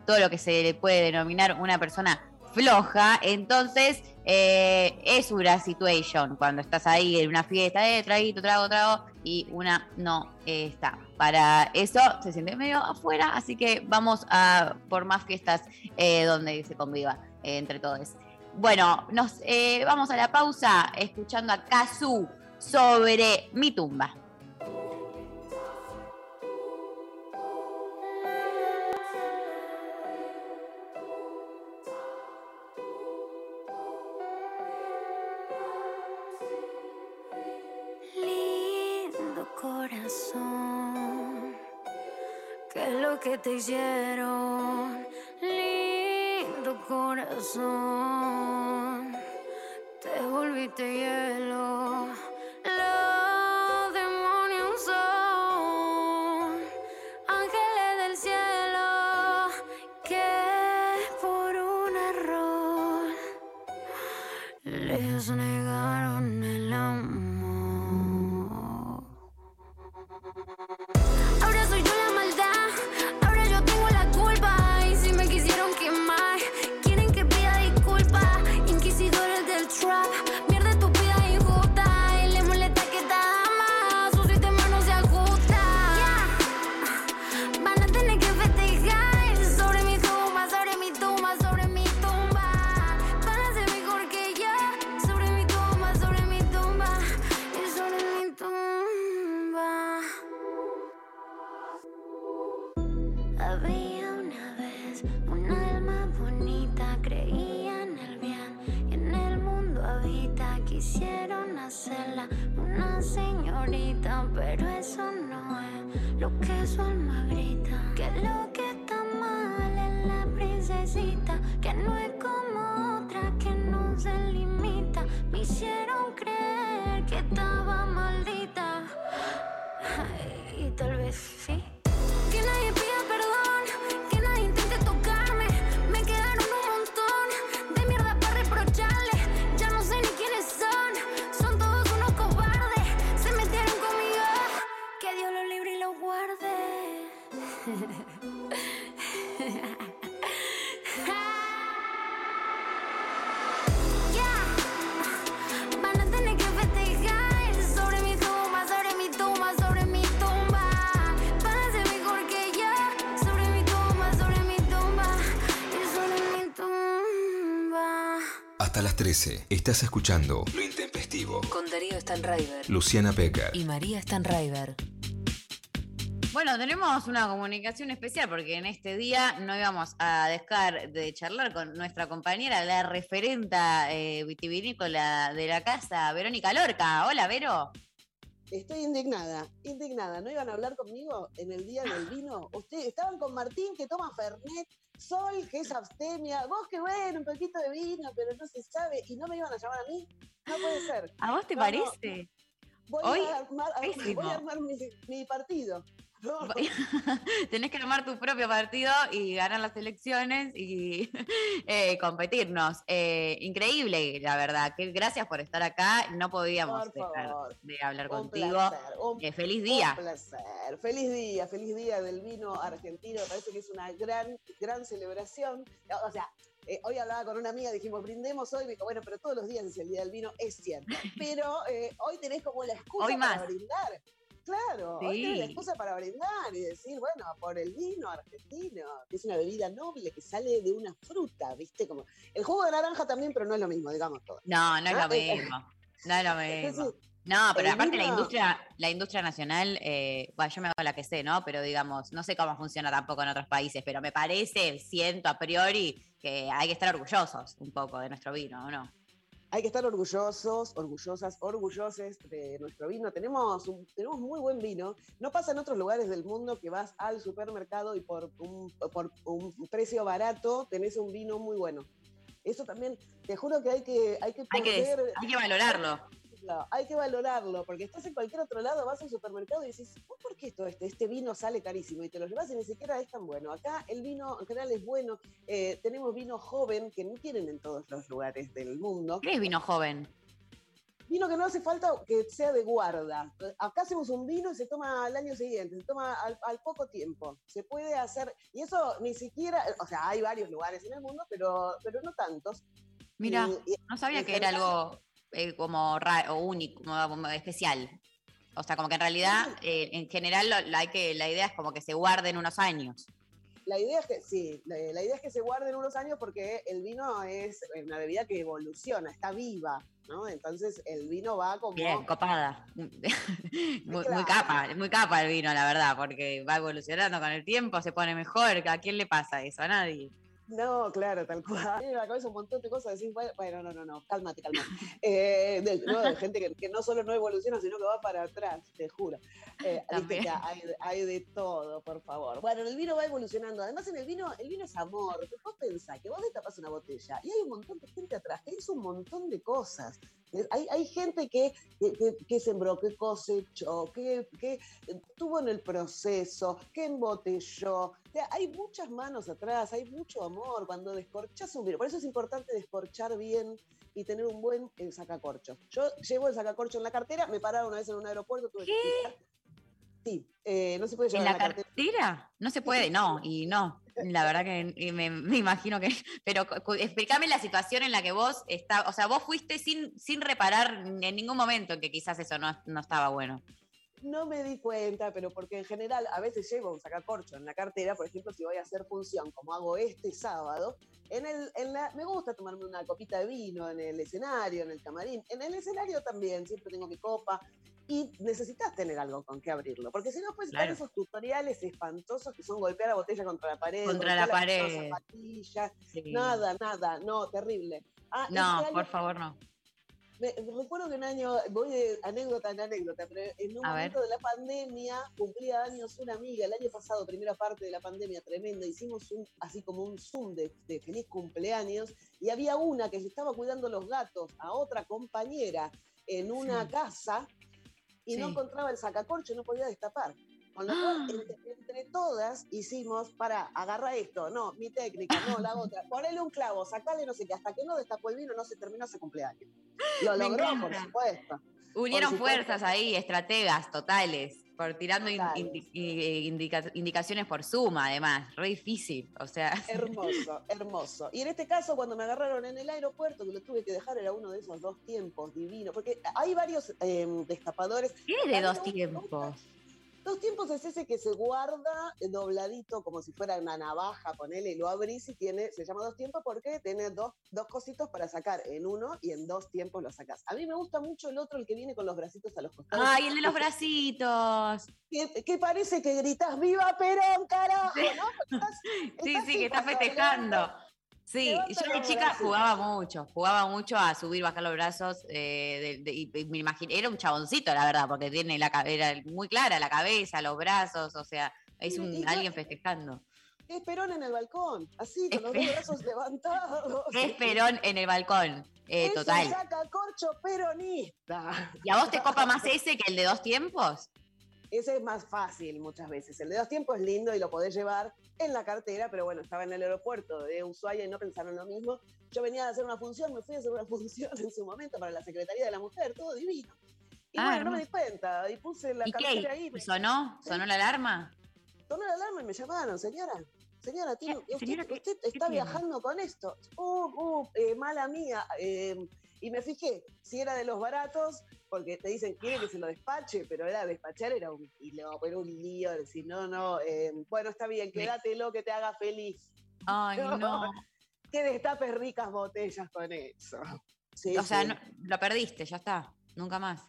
todo lo que se le puede denominar una persona floja, entonces es una situation cuando estás ahí en una fiesta, eh, traguito, trago, trago, y una no está. Para eso se siente medio afuera, así que vamos a por más fiestas eh, donde se conviva eh, entre todos. Bueno, nos eh, vamos a la pausa escuchando a Kazu sobre mi tumba. Te hicieron? Lindo corazón, te volviste hielo. Hasta las 13 estás escuchando Lo Intempestivo. Con Darío Stanraiver. Luciana Pecker. Y María Stanraiver. Bueno, tenemos una comunicación especial porque en este día no íbamos a dejar de charlar con nuestra compañera, la referenta eh, vitivinícola de la casa, Verónica Lorca. Hola, Vero. Estoy indignada, indignada. ¿No iban a hablar conmigo en el día del vino? Ustedes estaban con Martín que toma Fernet, Sol que es abstemia, vos que bueno, un poquito de vino, pero no se sabe, y no me iban a llamar a mí. No puede ser. ¿A vos te No, no. parece? Voy, Hoy, a armar, a- voy a armar mi, mi partido. No. Tenés que armar tu propio partido y ganar las elecciones y eh, competirnos. Eh, increíble, la verdad. Que gracias por estar acá. No podíamos dejar de hablar Un contigo. placer, un- Eh, feliz día. Un placer. Feliz día, feliz día del vino argentino. Parece que es una gran, gran celebración. O sea, eh, hoy hablaba con una amiga, dijimos, brindemos hoy. Me dijo, bueno, pero todos los días es el día del vino, es cierto. Pero eh, hoy tenés como la excusa Hoy para más. brindar. Claro, hoy tenés la Sí. excusa para brindar y decir, bueno, por el vino argentino, que es una bebida noble que sale de una fruta, ¿viste? Como el jugo de naranja también, pero no es lo mismo, digamos todo. No, no es lo eh, mismo. No es lo mismo. Entonces, No, pero aparte la industria, la industria nacional, eh, bueno, yo me hago la que sé, ¿no? Pero digamos, no sé cómo funciona tampoco en otros países, pero me parece, siento a priori que hay que estar orgullosos un poco de nuestro vino, ¿o no? Hay que estar orgullosos, orgullosas, orgulloses de nuestro vino. Tenemos, un- tenemos muy buen vino. No pasa en otros lugares del mundo que vas al supermercado y por un, por un precio barato tenés un vino muy bueno. Eso también, te juro que hay que, hay que Hay que, poder- hay que valorarlo. Claro, hay que valorarlo, porque estás en cualquier otro lado, vas al supermercado y dices, "¿Vos ¿por qué esto, este, este vino sale carísimo? Y te lo llevas y ni siquiera es tan bueno. Acá el vino en general es bueno, eh, tenemos vino joven que no tienen en todos los lugares del mundo. ¿Qué es vino joven? Vino que no hace falta que sea de guarda. Acá hacemos un vino y se toma al año siguiente, se toma al, al poco tiempo. Se puede hacer, y eso ni siquiera, o sea, hay varios lugares en el mundo, pero, pero no tantos. Mira, no sabía que era algo eh, como o único, como, especial. O sea, como que en realidad, eh, en general, lo- la, hay que, la idea es como que se guarden unos años. La idea es que, sí, la, la idea es que se guarden unos años porque el vino es una bebida que evoluciona, está viva, ¿no? Entonces el vino va como... Bien, copada. muy, muy capa, muy capa el vino, la verdad, porque va evolucionando con el tiempo, se pone mejor. ¿A quién le pasa eso? A nadie. No, claro, tal cual. Tiene en la cabeza un montón de cosas, decís, bueno, no, no, no, cálmate, cálmate. Eh, de, no, de gente que, que no solo no evoluciona, sino que va para atrás, te juro. Eh, viste También. que hay, hay de todo, por favor. Bueno, el vino va evolucionando. Además, en el vino, el vino es amor. Vos pensás que vos destapas una botella y hay un montón de gente atrás que hizo un montón de cosas. Eh, Hay, hay gente que, que, que- que sembró, que cosechó, que, que estuvo en el proceso, que embotelló. Sea, hay muchas manos atrás, hay mucho amor cuando descorchas un vino. Por eso es importante descorchar bien y tener un buen eh, sacacorcho. Yo llevo el sacacorcho en la cartera, me pararon una vez en un aeropuerto, tuve que explicar. Sí, eh, no se puede ¿En llevar la la cartera. cartera? No se puede, no, y no. La verdad que y me, me imagino que. Pero explícame la situación en la que vos está, o sea, vos fuiste sin, sin reparar en ningún momento que quizás eso no, no estaba bueno. No me di cuenta, pero porque en general a veces llevo un sacacorcho en la cartera, por ejemplo, si voy a hacer función, como hago este sábado, en el, en la, me gusta tomarme una copita de vino en el escenario, en el camarín. En el escenario también, siempre tengo mi copa. y necesitas tener algo con que abrirlo, porque si no, pues Claro. están esos tutoriales espantosos que son golpear la botella contra la pared, Contra la pared. con zapatillas, Sí. nada, nada, no, terrible. Ah, No, este por favor, no. Me- recuerdo que un año, voy de anécdota en anécdota, pero en un A ver. momento de la pandemia cumplía años una amiga, el año pasado, primera parte de la pandemia tremenda, hicimos un, así como un Zoom de, de feliz cumpleaños y había una que se estaba cuidando los gatos a otra compañera en una Sí. casa y no encontraba el sacacorcho, no podía destapar. Con lo cual, entre, entre todas hicimos, para, agarra esto, no, mi técnica, no, la otra, ponele un clavo, sacale no sé qué, hasta que no destapó el vino no se terminó ese cumpleaños. Lo logró, por supuesto. Unieron Por supuesto. fuerzas ahí, estrategas totales, por tirando Totales. indi- indica- indicaciones por suma, además, re difícil, o sea, Hermoso, hermoso. Y en este caso, cuando me agarraron en el aeropuerto, que lo tuve que dejar, era uno de esos dos tiempos divinos, porque hay varios eh, destapadores. ¿qué de dos tiempos? Dos tiempos es ese que se guarda dobladito como si fuera una navaja, ponele, y lo abrís y tiene, se llama dos tiempos porque tiene dos, dos cositos para sacar en uno y en dos tiempos lo sacás. A mí me gusta mucho el otro, el que viene con los bracitos a los costados. Ay, el de los bracitos. Que, que parece que gritas ¡Viva Perón, carajo! Sí. ¿no? Estás- Sí, estás sí, que está tipo festejando. Sí, yo de chica jugaba mucho, jugaba mucho a subir, bajar los brazos, eh, de- de- y, me imaginé, era un chaboncito, la verdad, porque tiene la era muy clara la cabeza, los brazos, o sea, es un, y alguien festejando. Es Perón en el balcón, así, con los dos brazos levantados. Es Perón en el balcón, eh, Es total. un sacacorcho peronista. ¿Y a vos te copa más ese que el de dos tiempos? Ese es más fácil muchas veces. El de dos tiempos es lindo y lo podés llevar en la cartera, pero bueno, estaba en el aeropuerto de Ushuaia y no pensaron lo mismo. Yo venía a hacer una función, me fui a hacer una función en su momento para la Secretaría de la Mujer, todo divino. Y Ah, bueno, no me di cuenta y puse la ¿Y cartera qué? ahí. me- ¿Sonó? ¿Sonó la alarma? Sonó la alarma y me llamaron, señora. Señora, tiene- usted, señora, ¿qué- usted qué está viajando con esto. Uh, uh, eh, mala mía. eh, y me fijé si era de los baratos, porque te dicen, quiere que se lo despache, pero era despachar, era un quilombo, era un lío. Decir, no, no, eh, bueno, está bien, quédatelo que te haga feliz. Ay, no. Que destapes ricas botellas con eso. Sí, o sea, no- lo perdiste, ya está, nunca más.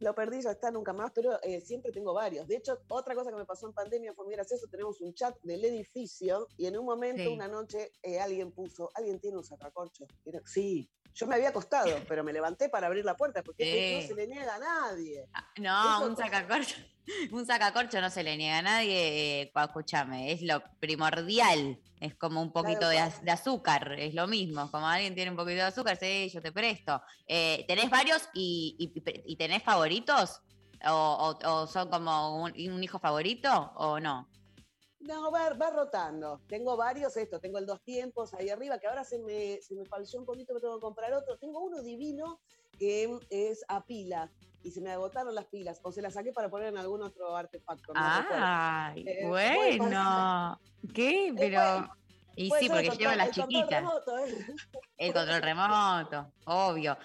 Lo perdí, ya está, nunca más, pero eh, siempre tengo varios. De hecho, otra cosa que me pasó en pandemia fue muy gracioso. Tenemos un chat del edificio y en un momento, Sí. una noche, eh, alguien puso, ¿alguien tiene un sacacorcho? Era, sí. Yo me había acostado, pero me levanté para abrir la puerta porque Sí. no se le niega a nadie. No, Eso- un sacacorcho, un sacacorcho no se le niega a nadie, eh, escúchame, es lo primordial, es como un poquito de, cual. az- de azúcar, es lo mismo, como alguien tiene un poquito de azúcar, sí, yo te presto. Eh, ¿Tenés varios y, y- y tenés favoritos? ¿O, o- o son como un, un hijo favorito o no? No, va, va rotando. Tengo varios, esto, tengo el dos tiempos ahí arriba, que ahora se me, se me falció un poquito, me tengo que comprar otro. Tengo uno divino que es a pila y se me agotaron las pilas, o se las saqué para poner en algún otro artefacto. no. Ay, Eh, puede bueno. ¿Qué? Pero... Y sí, porque control- las el control chiquitas. remoto, ¿eh? El control remoto, obvio.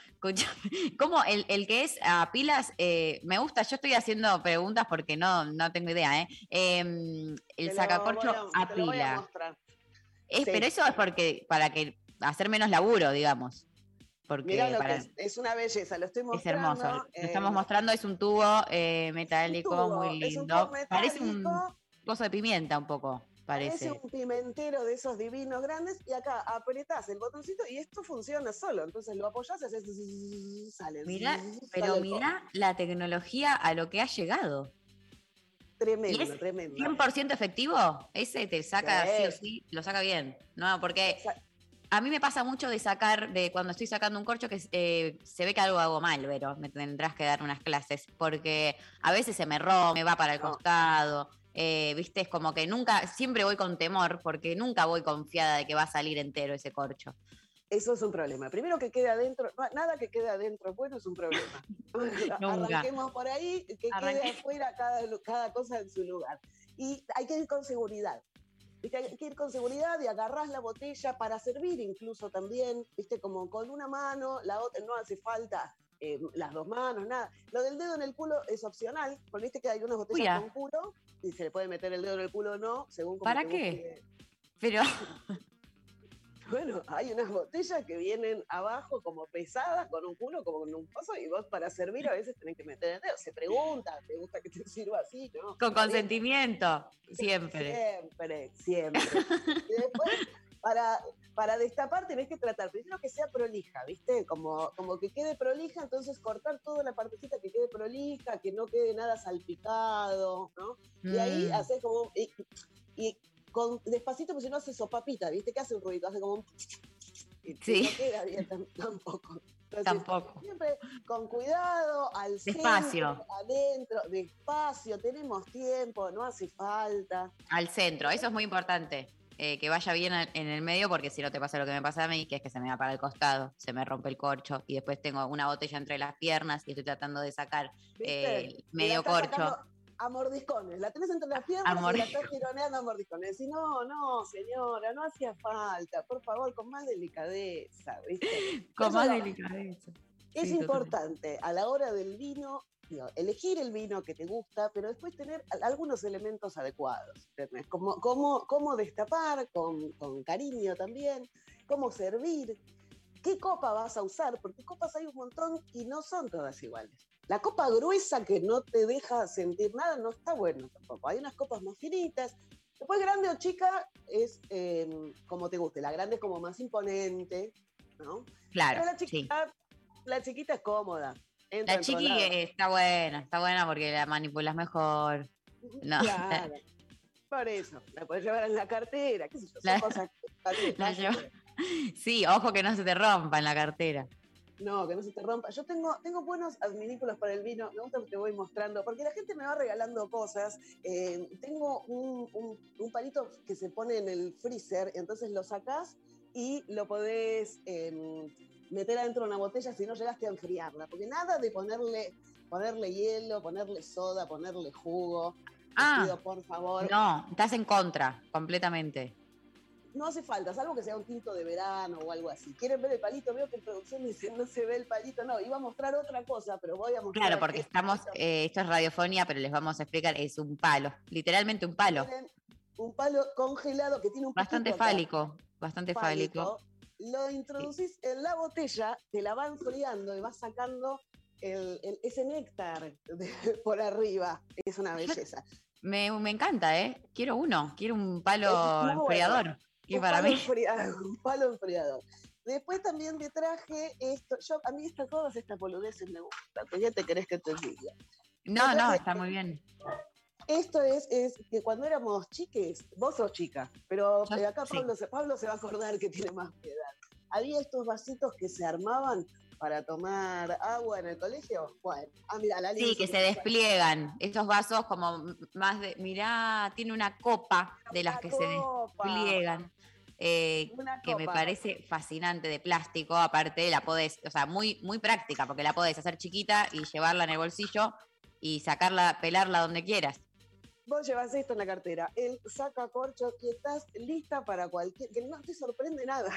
¿cómo el, el que es a pilas? eh, me gusta, yo estoy haciendo preguntas porque no, no tengo idea, ¿eh? Em, Te el sacacorcho voy a- a te a pila. mostrar. Es, Sí. Pero eso es porque para que hacer menos laburo, digamos. Porque Mirá lo para- que es, es una belleza, lo estoy es mostrando. hermoso. Lo estamos mostrando, es un tubo eh, metálico tubo, muy es un lindo. tubo Parece un coso de pimienta un poco, Parece parece. un pimentero de esos divinos grandes y acá apretás el botoncito y esto funciona solo. Entonces lo apoyás y haces sale. Mirá, pero mirá la tecnología a lo que ha llegado. Tremendo, ¿Y es tremendo. 100% efectivo? Ese te saca Sí. sí o sí, lo saca bien. No, porque a mí me pasa mucho de sacar, de cuando estoy sacando un corcho, que eh, se ve que algo hago mal, pero me tendrás que dar unas clases, porque a veces se me rompe, me va para el costado. eh, Viste, es como que nunca, siempre voy con temor, porque nunca voy confiada de que va a salir entero ese corcho. Eso es un problema. Primero que quede adentro, nada que quede adentro bueno es un problema. Arranquemos por ahí, que Arranque- quede afuera cada, cada cosa en su lugar. Y hay que ir con seguridad. ¿Viste? Hay que ir con seguridad y agarrás la botella para servir incluso también, viste, como con una mano, la otra, no hace falta eh, las dos manos, nada. Lo del dedo en el culo es opcional, porque viste que hay unas botellas Uy, ah. con culo y se le puede meter el dedo en el culo o no, según como ¿Para qué? Pero, Bueno, hay unas botellas que vienen abajo como pesadas, con un culo, como con un pozo, y vos para servir a veces tenés que meter el dedo. Se pregunta, ¿te gusta que te sirva así? ¿no? Con consentimiento, siempre. Siempre, siempre. y después, para, para destapar tenés que tratar primero que sea prolija, ¿viste? Como, como que quede prolija, entonces cortar toda la partecita que quede prolija, que no quede nada salpicado, ¿no? Y ahí Mm. haces como... Y, y con, despacito, porque si no hace sopapita, ¿viste? Que hace un ruido, hace como un... y Sí. No queda bien tam- tampoco. Entonces, Tampoco. Siempre con cuidado, al Despacio. centro, adentro, despacio, tenemos tiempo, no hace falta. Al centro, eso es muy importante. eh, que vaya bien en el medio, porque si no te pasa lo que me pasa a mí, que es que se me va para el costado, se me rompe el corcho y después tengo una botella entre las piernas y estoy tratando de sacar eh, medio corcho. sacando A mordiscones, la tenés entre las piernas y la estás tironeando a mordiscones. Y no, no, señora, no hacía falta, por favor, con más delicadeza, Con eso más delicadeza. Es Sí, totalmente. importante a la hora del vino, digo, elegir el vino que te gusta, pero después tener al- algunos elementos adecuados. ¿entendés? Como, cómo, cómo destapar con, con cariño también, cómo servir, qué copa vas a usar, porque copas hay un montón y no son todas iguales. La copa gruesa que no te deja sentir nada no está bueno tampoco. Hay unas copas más finitas. Después grande o chica es eh, como te guste. La grande es como más imponente, ¿no? Claro, Pero la sí. chiquita, la chiquita es cómoda. entra La chiqui está buena, está buena porque la manipulas mejor. No. Claro. Por eso, la puedes llevar en la cartera, qué sé yo, son La- cosas que- La llevo- Sí, ojo que no se te rompa en la cartera. No, que no se te rompa. Yo tengo, tengo buenos adminículos para el vino, me gusta que te voy mostrando, porque la gente me va regalando cosas. Eh, tengo un, un- un palito que se pone en el freezer, entonces lo sacás y lo podés em, meter adentro de una botella si no llegaste a enfriarla. Porque nada de ponerle, ponerle hielo, ponerle soda, ponerle jugo. Ah, pido, por favor. No, estás en contra, completamente. No hace falta, salvo que sea un tinto de verano o algo así. ¿Quieren ver el palito? Veo que en producción dicen no se ve el palito. No, iba a mostrar otra cosa, pero voy a mostrar. Claro, porque estamos, eh, esto es radiofonía, pero les vamos a explicar, es un palo, literalmente un palo. Un palo congelado que tiene un Bastante fálico, bastante fálico. Lo introducís en la botella, te la va enfriando y vas sacando el- el- ese néctar de- por arriba. Es una belleza. Me, me encanta, ¿eh? Quiero uno, quiero un palo bueno. Un para palo mí, enfriador, un palo enfriador. Después también te traje esto. Yo, a mí estas, todas estas boludeces me gustan, pues ya te querés que te diga. no, no, está muy bien. Esto es, es que cuando éramos chiques, vos sos chica, pero Yo- eh, acá sí. Pablo, se, Pablo se va a acordar que tiene más edad. Había estos vasitos que se armaban para tomar agua en el colegio. Bueno, ah, mira, la Sí, que se despliegan. Esos vasos como más de, mirá, tiene una copa de las que se despliegan. eh, que me parece fascinante de plástico, aparte la podés, o sea, muy, muy práctica, porque la podés hacer chiquita y llevarla en el bolsillo y sacarla, pelarla donde quieras. Vos llevas esto en la cartera, él saca corcho y estás lista para cualquier. que no te sorprende nada.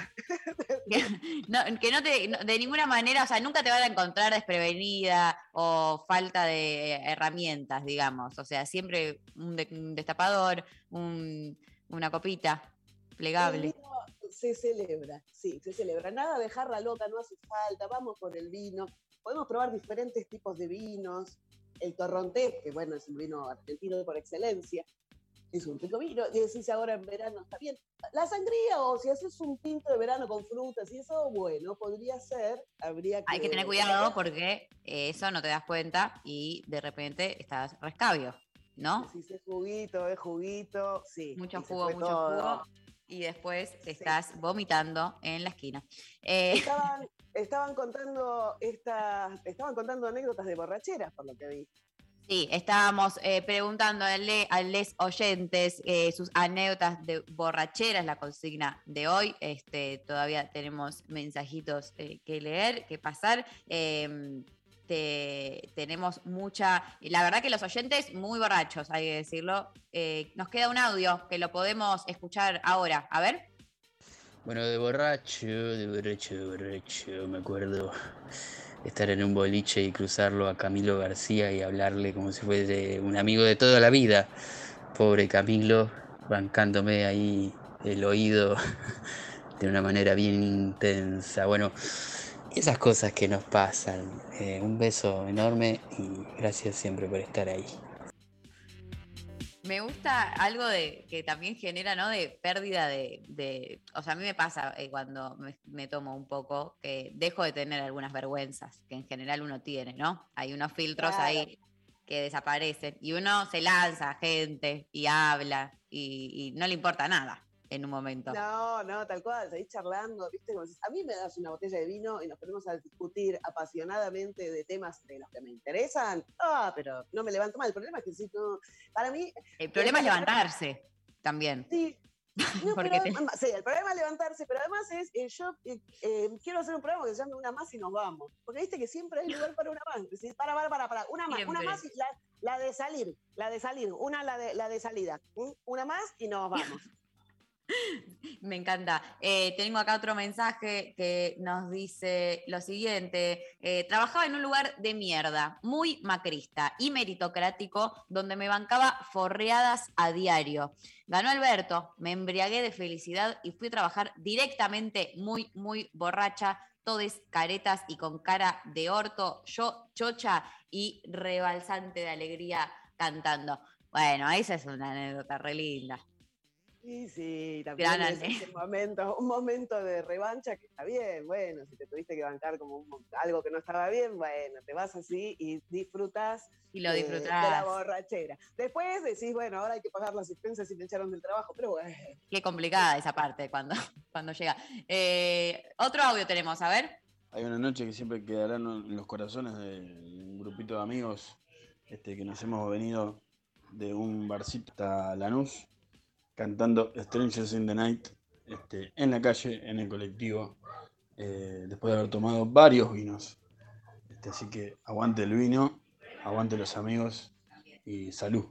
No, que no te, no- de ninguna manera, o sea, nunca te van a encontrar desprevenida o falta de herramientas, digamos. O sea, siempre un, de- un destapador, un- una copita El plegable. vino se celebra, sí, se celebra. Nada de jarra loca, no hace falta, vamos por el vino. Podemos probar diferentes tipos de vinos. El torrontés, que bueno, es un vino argentino por excelencia, es un rico vino. Y decís ahora en verano está bien. La sangría, o si haces un tinto de verano con frutas y eso, bueno, podría ser. Habría que. Hay que tener cuidado porque eh, eso no te das cuenta y de repente estás rescabio, ¿no? Si es juguito, es juguito, sí. Mucho jugo, mucho todo. jugo. Y después te estás vomitando en la esquina. Eh, Estaban, estaban contando estas, estaban contando anécdotas de borracheras, por lo que vi. Sí, estábamos eh, preguntando a, les oyentes eh, sus anécdotas de borracheras, la consigna de hoy. Este, todavía tenemos mensajitos eh, que leer, que pasar. Em, te- tenemos mucha. La verdad que los oyentes muy borrachos, hay que decirlo. Eh, nos queda un audio que lo podemos escuchar ahora. A ver. Bueno, de borracho, de borracho, de borracho, me acuerdo estar en un boliche y cruzarlo a Camilo García y hablarle como si fuese un amigo de toda la vida. Pobre Camilo, bancándome ahí el oído de una manera bien intensa. Bueno, esas cosas que nos pasan. Eh, un beso enorme y gracias siempre por estar ahí. Me gusta algo de que también genera, ¿no? De pérdida de, de- o sea, a mí me pasa eh, cuando me, me tomo un poco que dejo de tener algunas vergüenzas que en general uno tiene, ¿no? Hay unos filtros Claro. ahí que desaparecen y uno se lanza a gente y habla y, y no le importa nada en un momento. No, no, tal cual, seguís charlando, ¿viste? Como decís, a mí me das una botella de vino y nos ponemos a discutir apasionadamente de temas de los que me interesan. Ah, pero no me levanto mal. El problema es que sí, no. Para mí. El problema es levantarse también. Sí. No, Porque pero te- además- sí, el problema es levantarse, pero además es, eh, yo eh, eh, quiero hacer un programa que se llame Una más y nos vamos. Porque viste que siempre hay lugar para una más. Para, para, para, para, una más, una más y la, la de salir, la de salir, una la de, la de salida. Una más y nos vamos. Me encanta. Eh, tengo acá otro mensaje que nos dice lo siguiente. eh, trabajaba en un lugar de mierda, muy macrista y meritocrático, donde me bancaba forreadas a diario. Ganó Alberto, me embriagué de felicidad y fui a trabajar directamente muy, muy borracha, todes caretas y con cara de orto, yo chocha y rebalsante de alegría cantando. Bueno, esa es una anécdota re linda. Sí, sí, también Gran es ese momento, un momento de revancha que está bien, bueno, si te tuviste que bancar como un algo que no estaba bien, bueno, te vas así y disfrutas Y lo de- de la disfrutás. borrachera. Después decís, bueno, ahora hay que pagar la asistencia si me echaron del trabajo, pero bueno. Qué complicada esa parte cuando, cuando llega. Eh, otro audio tenemos, a ver. Hay una noche que siempre quedará en los corazones de un grupito de amigos este, que nos hemos venido de un barcito hasta Lanús cantando Strangers in the Night este, en la calle, en el colectivo, eh, después de haber tomado varios vinos. Este, así que aguante el vino, aguante los amigos y salud.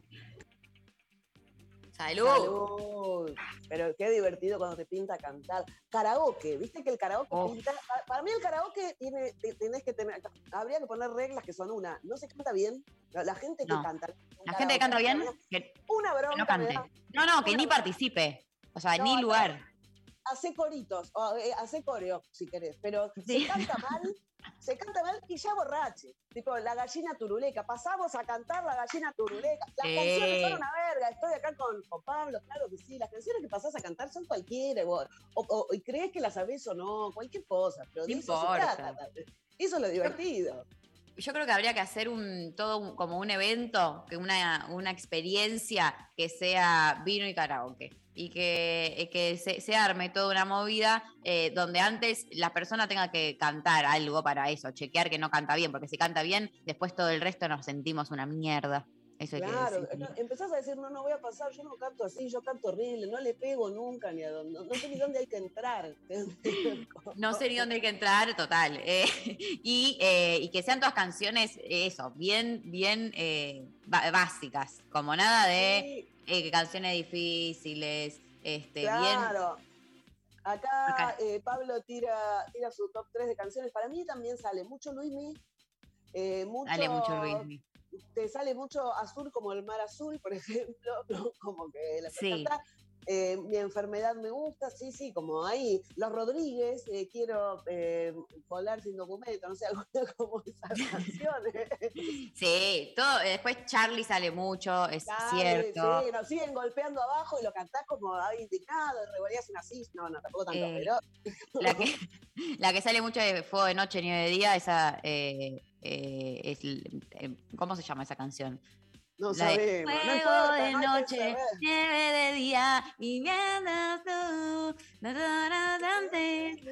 Salud. Salud. Pero qué divertido cuando te pinta cantar. Karaoke, viste que el karaoke Oh. pinta. pa- Para mí el karaoke tiene, tenés que tener. Habría que poner reglas que son una. No se canta bien. La, gente que No. canta. La gente que canta bien, que, Una que bronca. no cante. No, no, que Una ni bronca. participe. O sea, No, ni no. lugar. Hace coritos, o eh, hace coreo, si querés, pero Sí. se canta mal, se canta mal y ya borrache. Tipo, la gallina turuleca. Pasamos a cantar la gallina turuleca. Las canciones son una verga. Estoy acá con, con Pablo, claro que sí. Las canciones que pasás a cantar son cualquiera. vos. O, o- y crees que las sabés o no, cualquier cosa. Pero No eso importa. trata. Eso es lo divertido. Yo creo que habría que hacer un todo un- como un evento, que una, una experiencia que sea vino y karaoke. Y que, eh, que se, se arme toda una movida eh, donde antes la persona tenga que cantar algo para eso, chequear que no canta bien, porque si canta bien, después todo el resto nos sentimos una mierda. Eso Claro, no, empezás a decir, no, no voy a pasar, yo no canto así, yo canto horrible, no le pego nunca ni a dónde, no, no sé ni dónde hay que entrar. No sé ni dónde hay que entrar, total. eh, y, eh, y que sean todas canciones, eso, bien, bien eh, básicas, como nada de eh, canciones difíciles, este, bien. Claro. Acá, Acá. eh, Pablo tira, tira su top 3 de canciones. Para mí también sale mucho Luismi. Eh, mucho, Dale mucho Luismi. Te sale mucho azul como el mar azul, por ejemplo, como que la Sí. Eh, mi enfermedad me gusta, sí, sí, como ahí. Los Rodríguez, eh, quiero eh, volar sin documento, no sé, alguna como esas canciones. Sí, todo, eh, después Charlie sale mucho, es cierto. Sí, nos siguen golpeando abajo y lo cantás como ahí indignado, revolías una cis, no, no, tampoco tanto, pero La que, la que sale mucho de Fuego de Noche, Nieve de Día, esa eh, es, ¿cómo se llama esa canción? No sabemos. no Fuego importa, de no noche, nieve de día y mientras tú.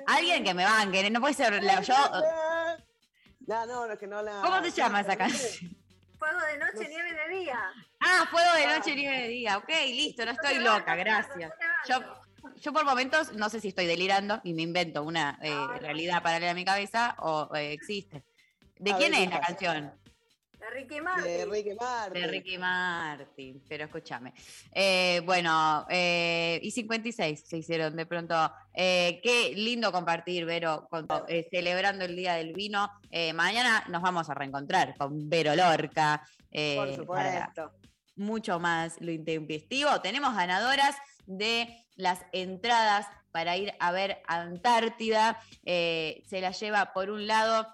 Alguien que me banque, no puede ser la- yo. No, no, no, que no la. ¿Cómo se llama esa canción? Fuego de noche, nieve de día. Ah, Fuego de Noche, Nieve de Día. Ok, listo, no estoy loca, gracias. Yo, yo por momentos no sé si estoy delirando y me invento una eh, realidad paralela a mi cabeza o eh, existe. ¿De quién es la canción? De Ricky Martin. De Ricky Martin. De Ricky Martin, pero escúchame. Eh, bueno, eh, y 56 se hicieron de pronto. Eh, qué lindo compartir, Vero, con- eh, celebrando el Día del Vino. Eh, mañana nos vamos a reencontrar con Vero Lorca. eh, Por supuesto. mucho más lo intempestivo. Tenemos ganadoras de las entradas para ir a ver Antártida. Eh, se la lleva por un lado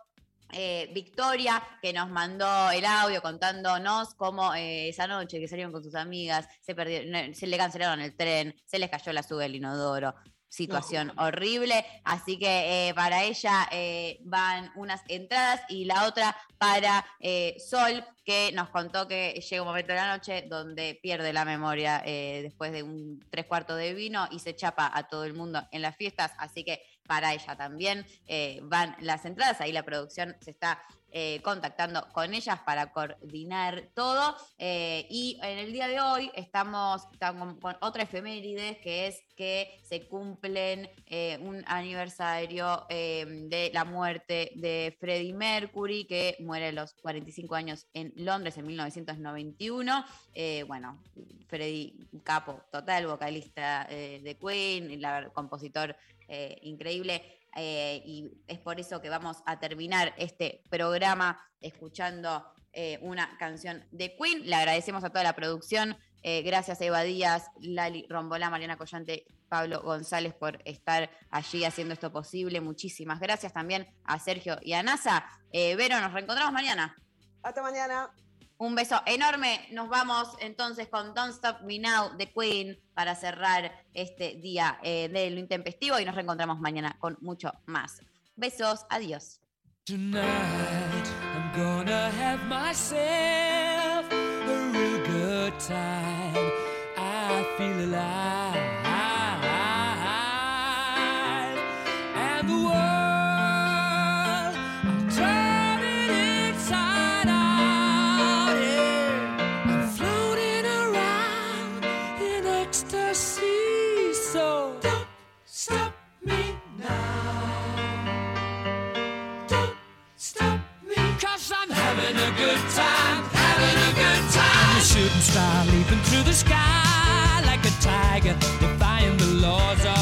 eh, Victoria, que nos mandó el audio contándonos cómo eh, esa noche que salieron con sus amigas, se, perdieron, se le cancelaron el tren, se les cayó la sube del inodoro. Situación horrible, así que eh, para ella eh, van unas entradas y la otra para eh, Sol, que nos contó que llega un momento de la noche donde pierde la memoria después de un tres cuartos de vino y se chapa a todo el mundo en las fiestas, así que para ella también eh, van las entradas, ahí la producción se está eh, contactando con ellas para coordinar todo. eh, y en el día de hoy estamos, con otra efeméride que es que se cumplen un aniversario eh, de la muerte de Freddie Mercury, que muere a los 45 años en Londres en 1991. Eh, bueno, Freddie, capo total, vocalista de Queen, la- compositor eh, increíble. eh, y es por eso que vamos a terminar este programa escuchando eh, una canción de Queen. Le agradecemos a toda la producción. gracias Eva Díaz, Lali Rombolá, Mariana Collante, Pablo González por estar allí haciendo esto posible. Muchísimas gracias también a Sergio y a NASA. Vero, nos reencontramos mañana. Hasta mañana. Un beso enorme. Nos vamos entonces con Don't Stop Me Now de Queen para cerrar este día eh, de lo intempestivo y nos reencontramos mañana con mucho más. Besos, adiós. I'm a shooting star leaping through the sky like a tiger, defying the laws of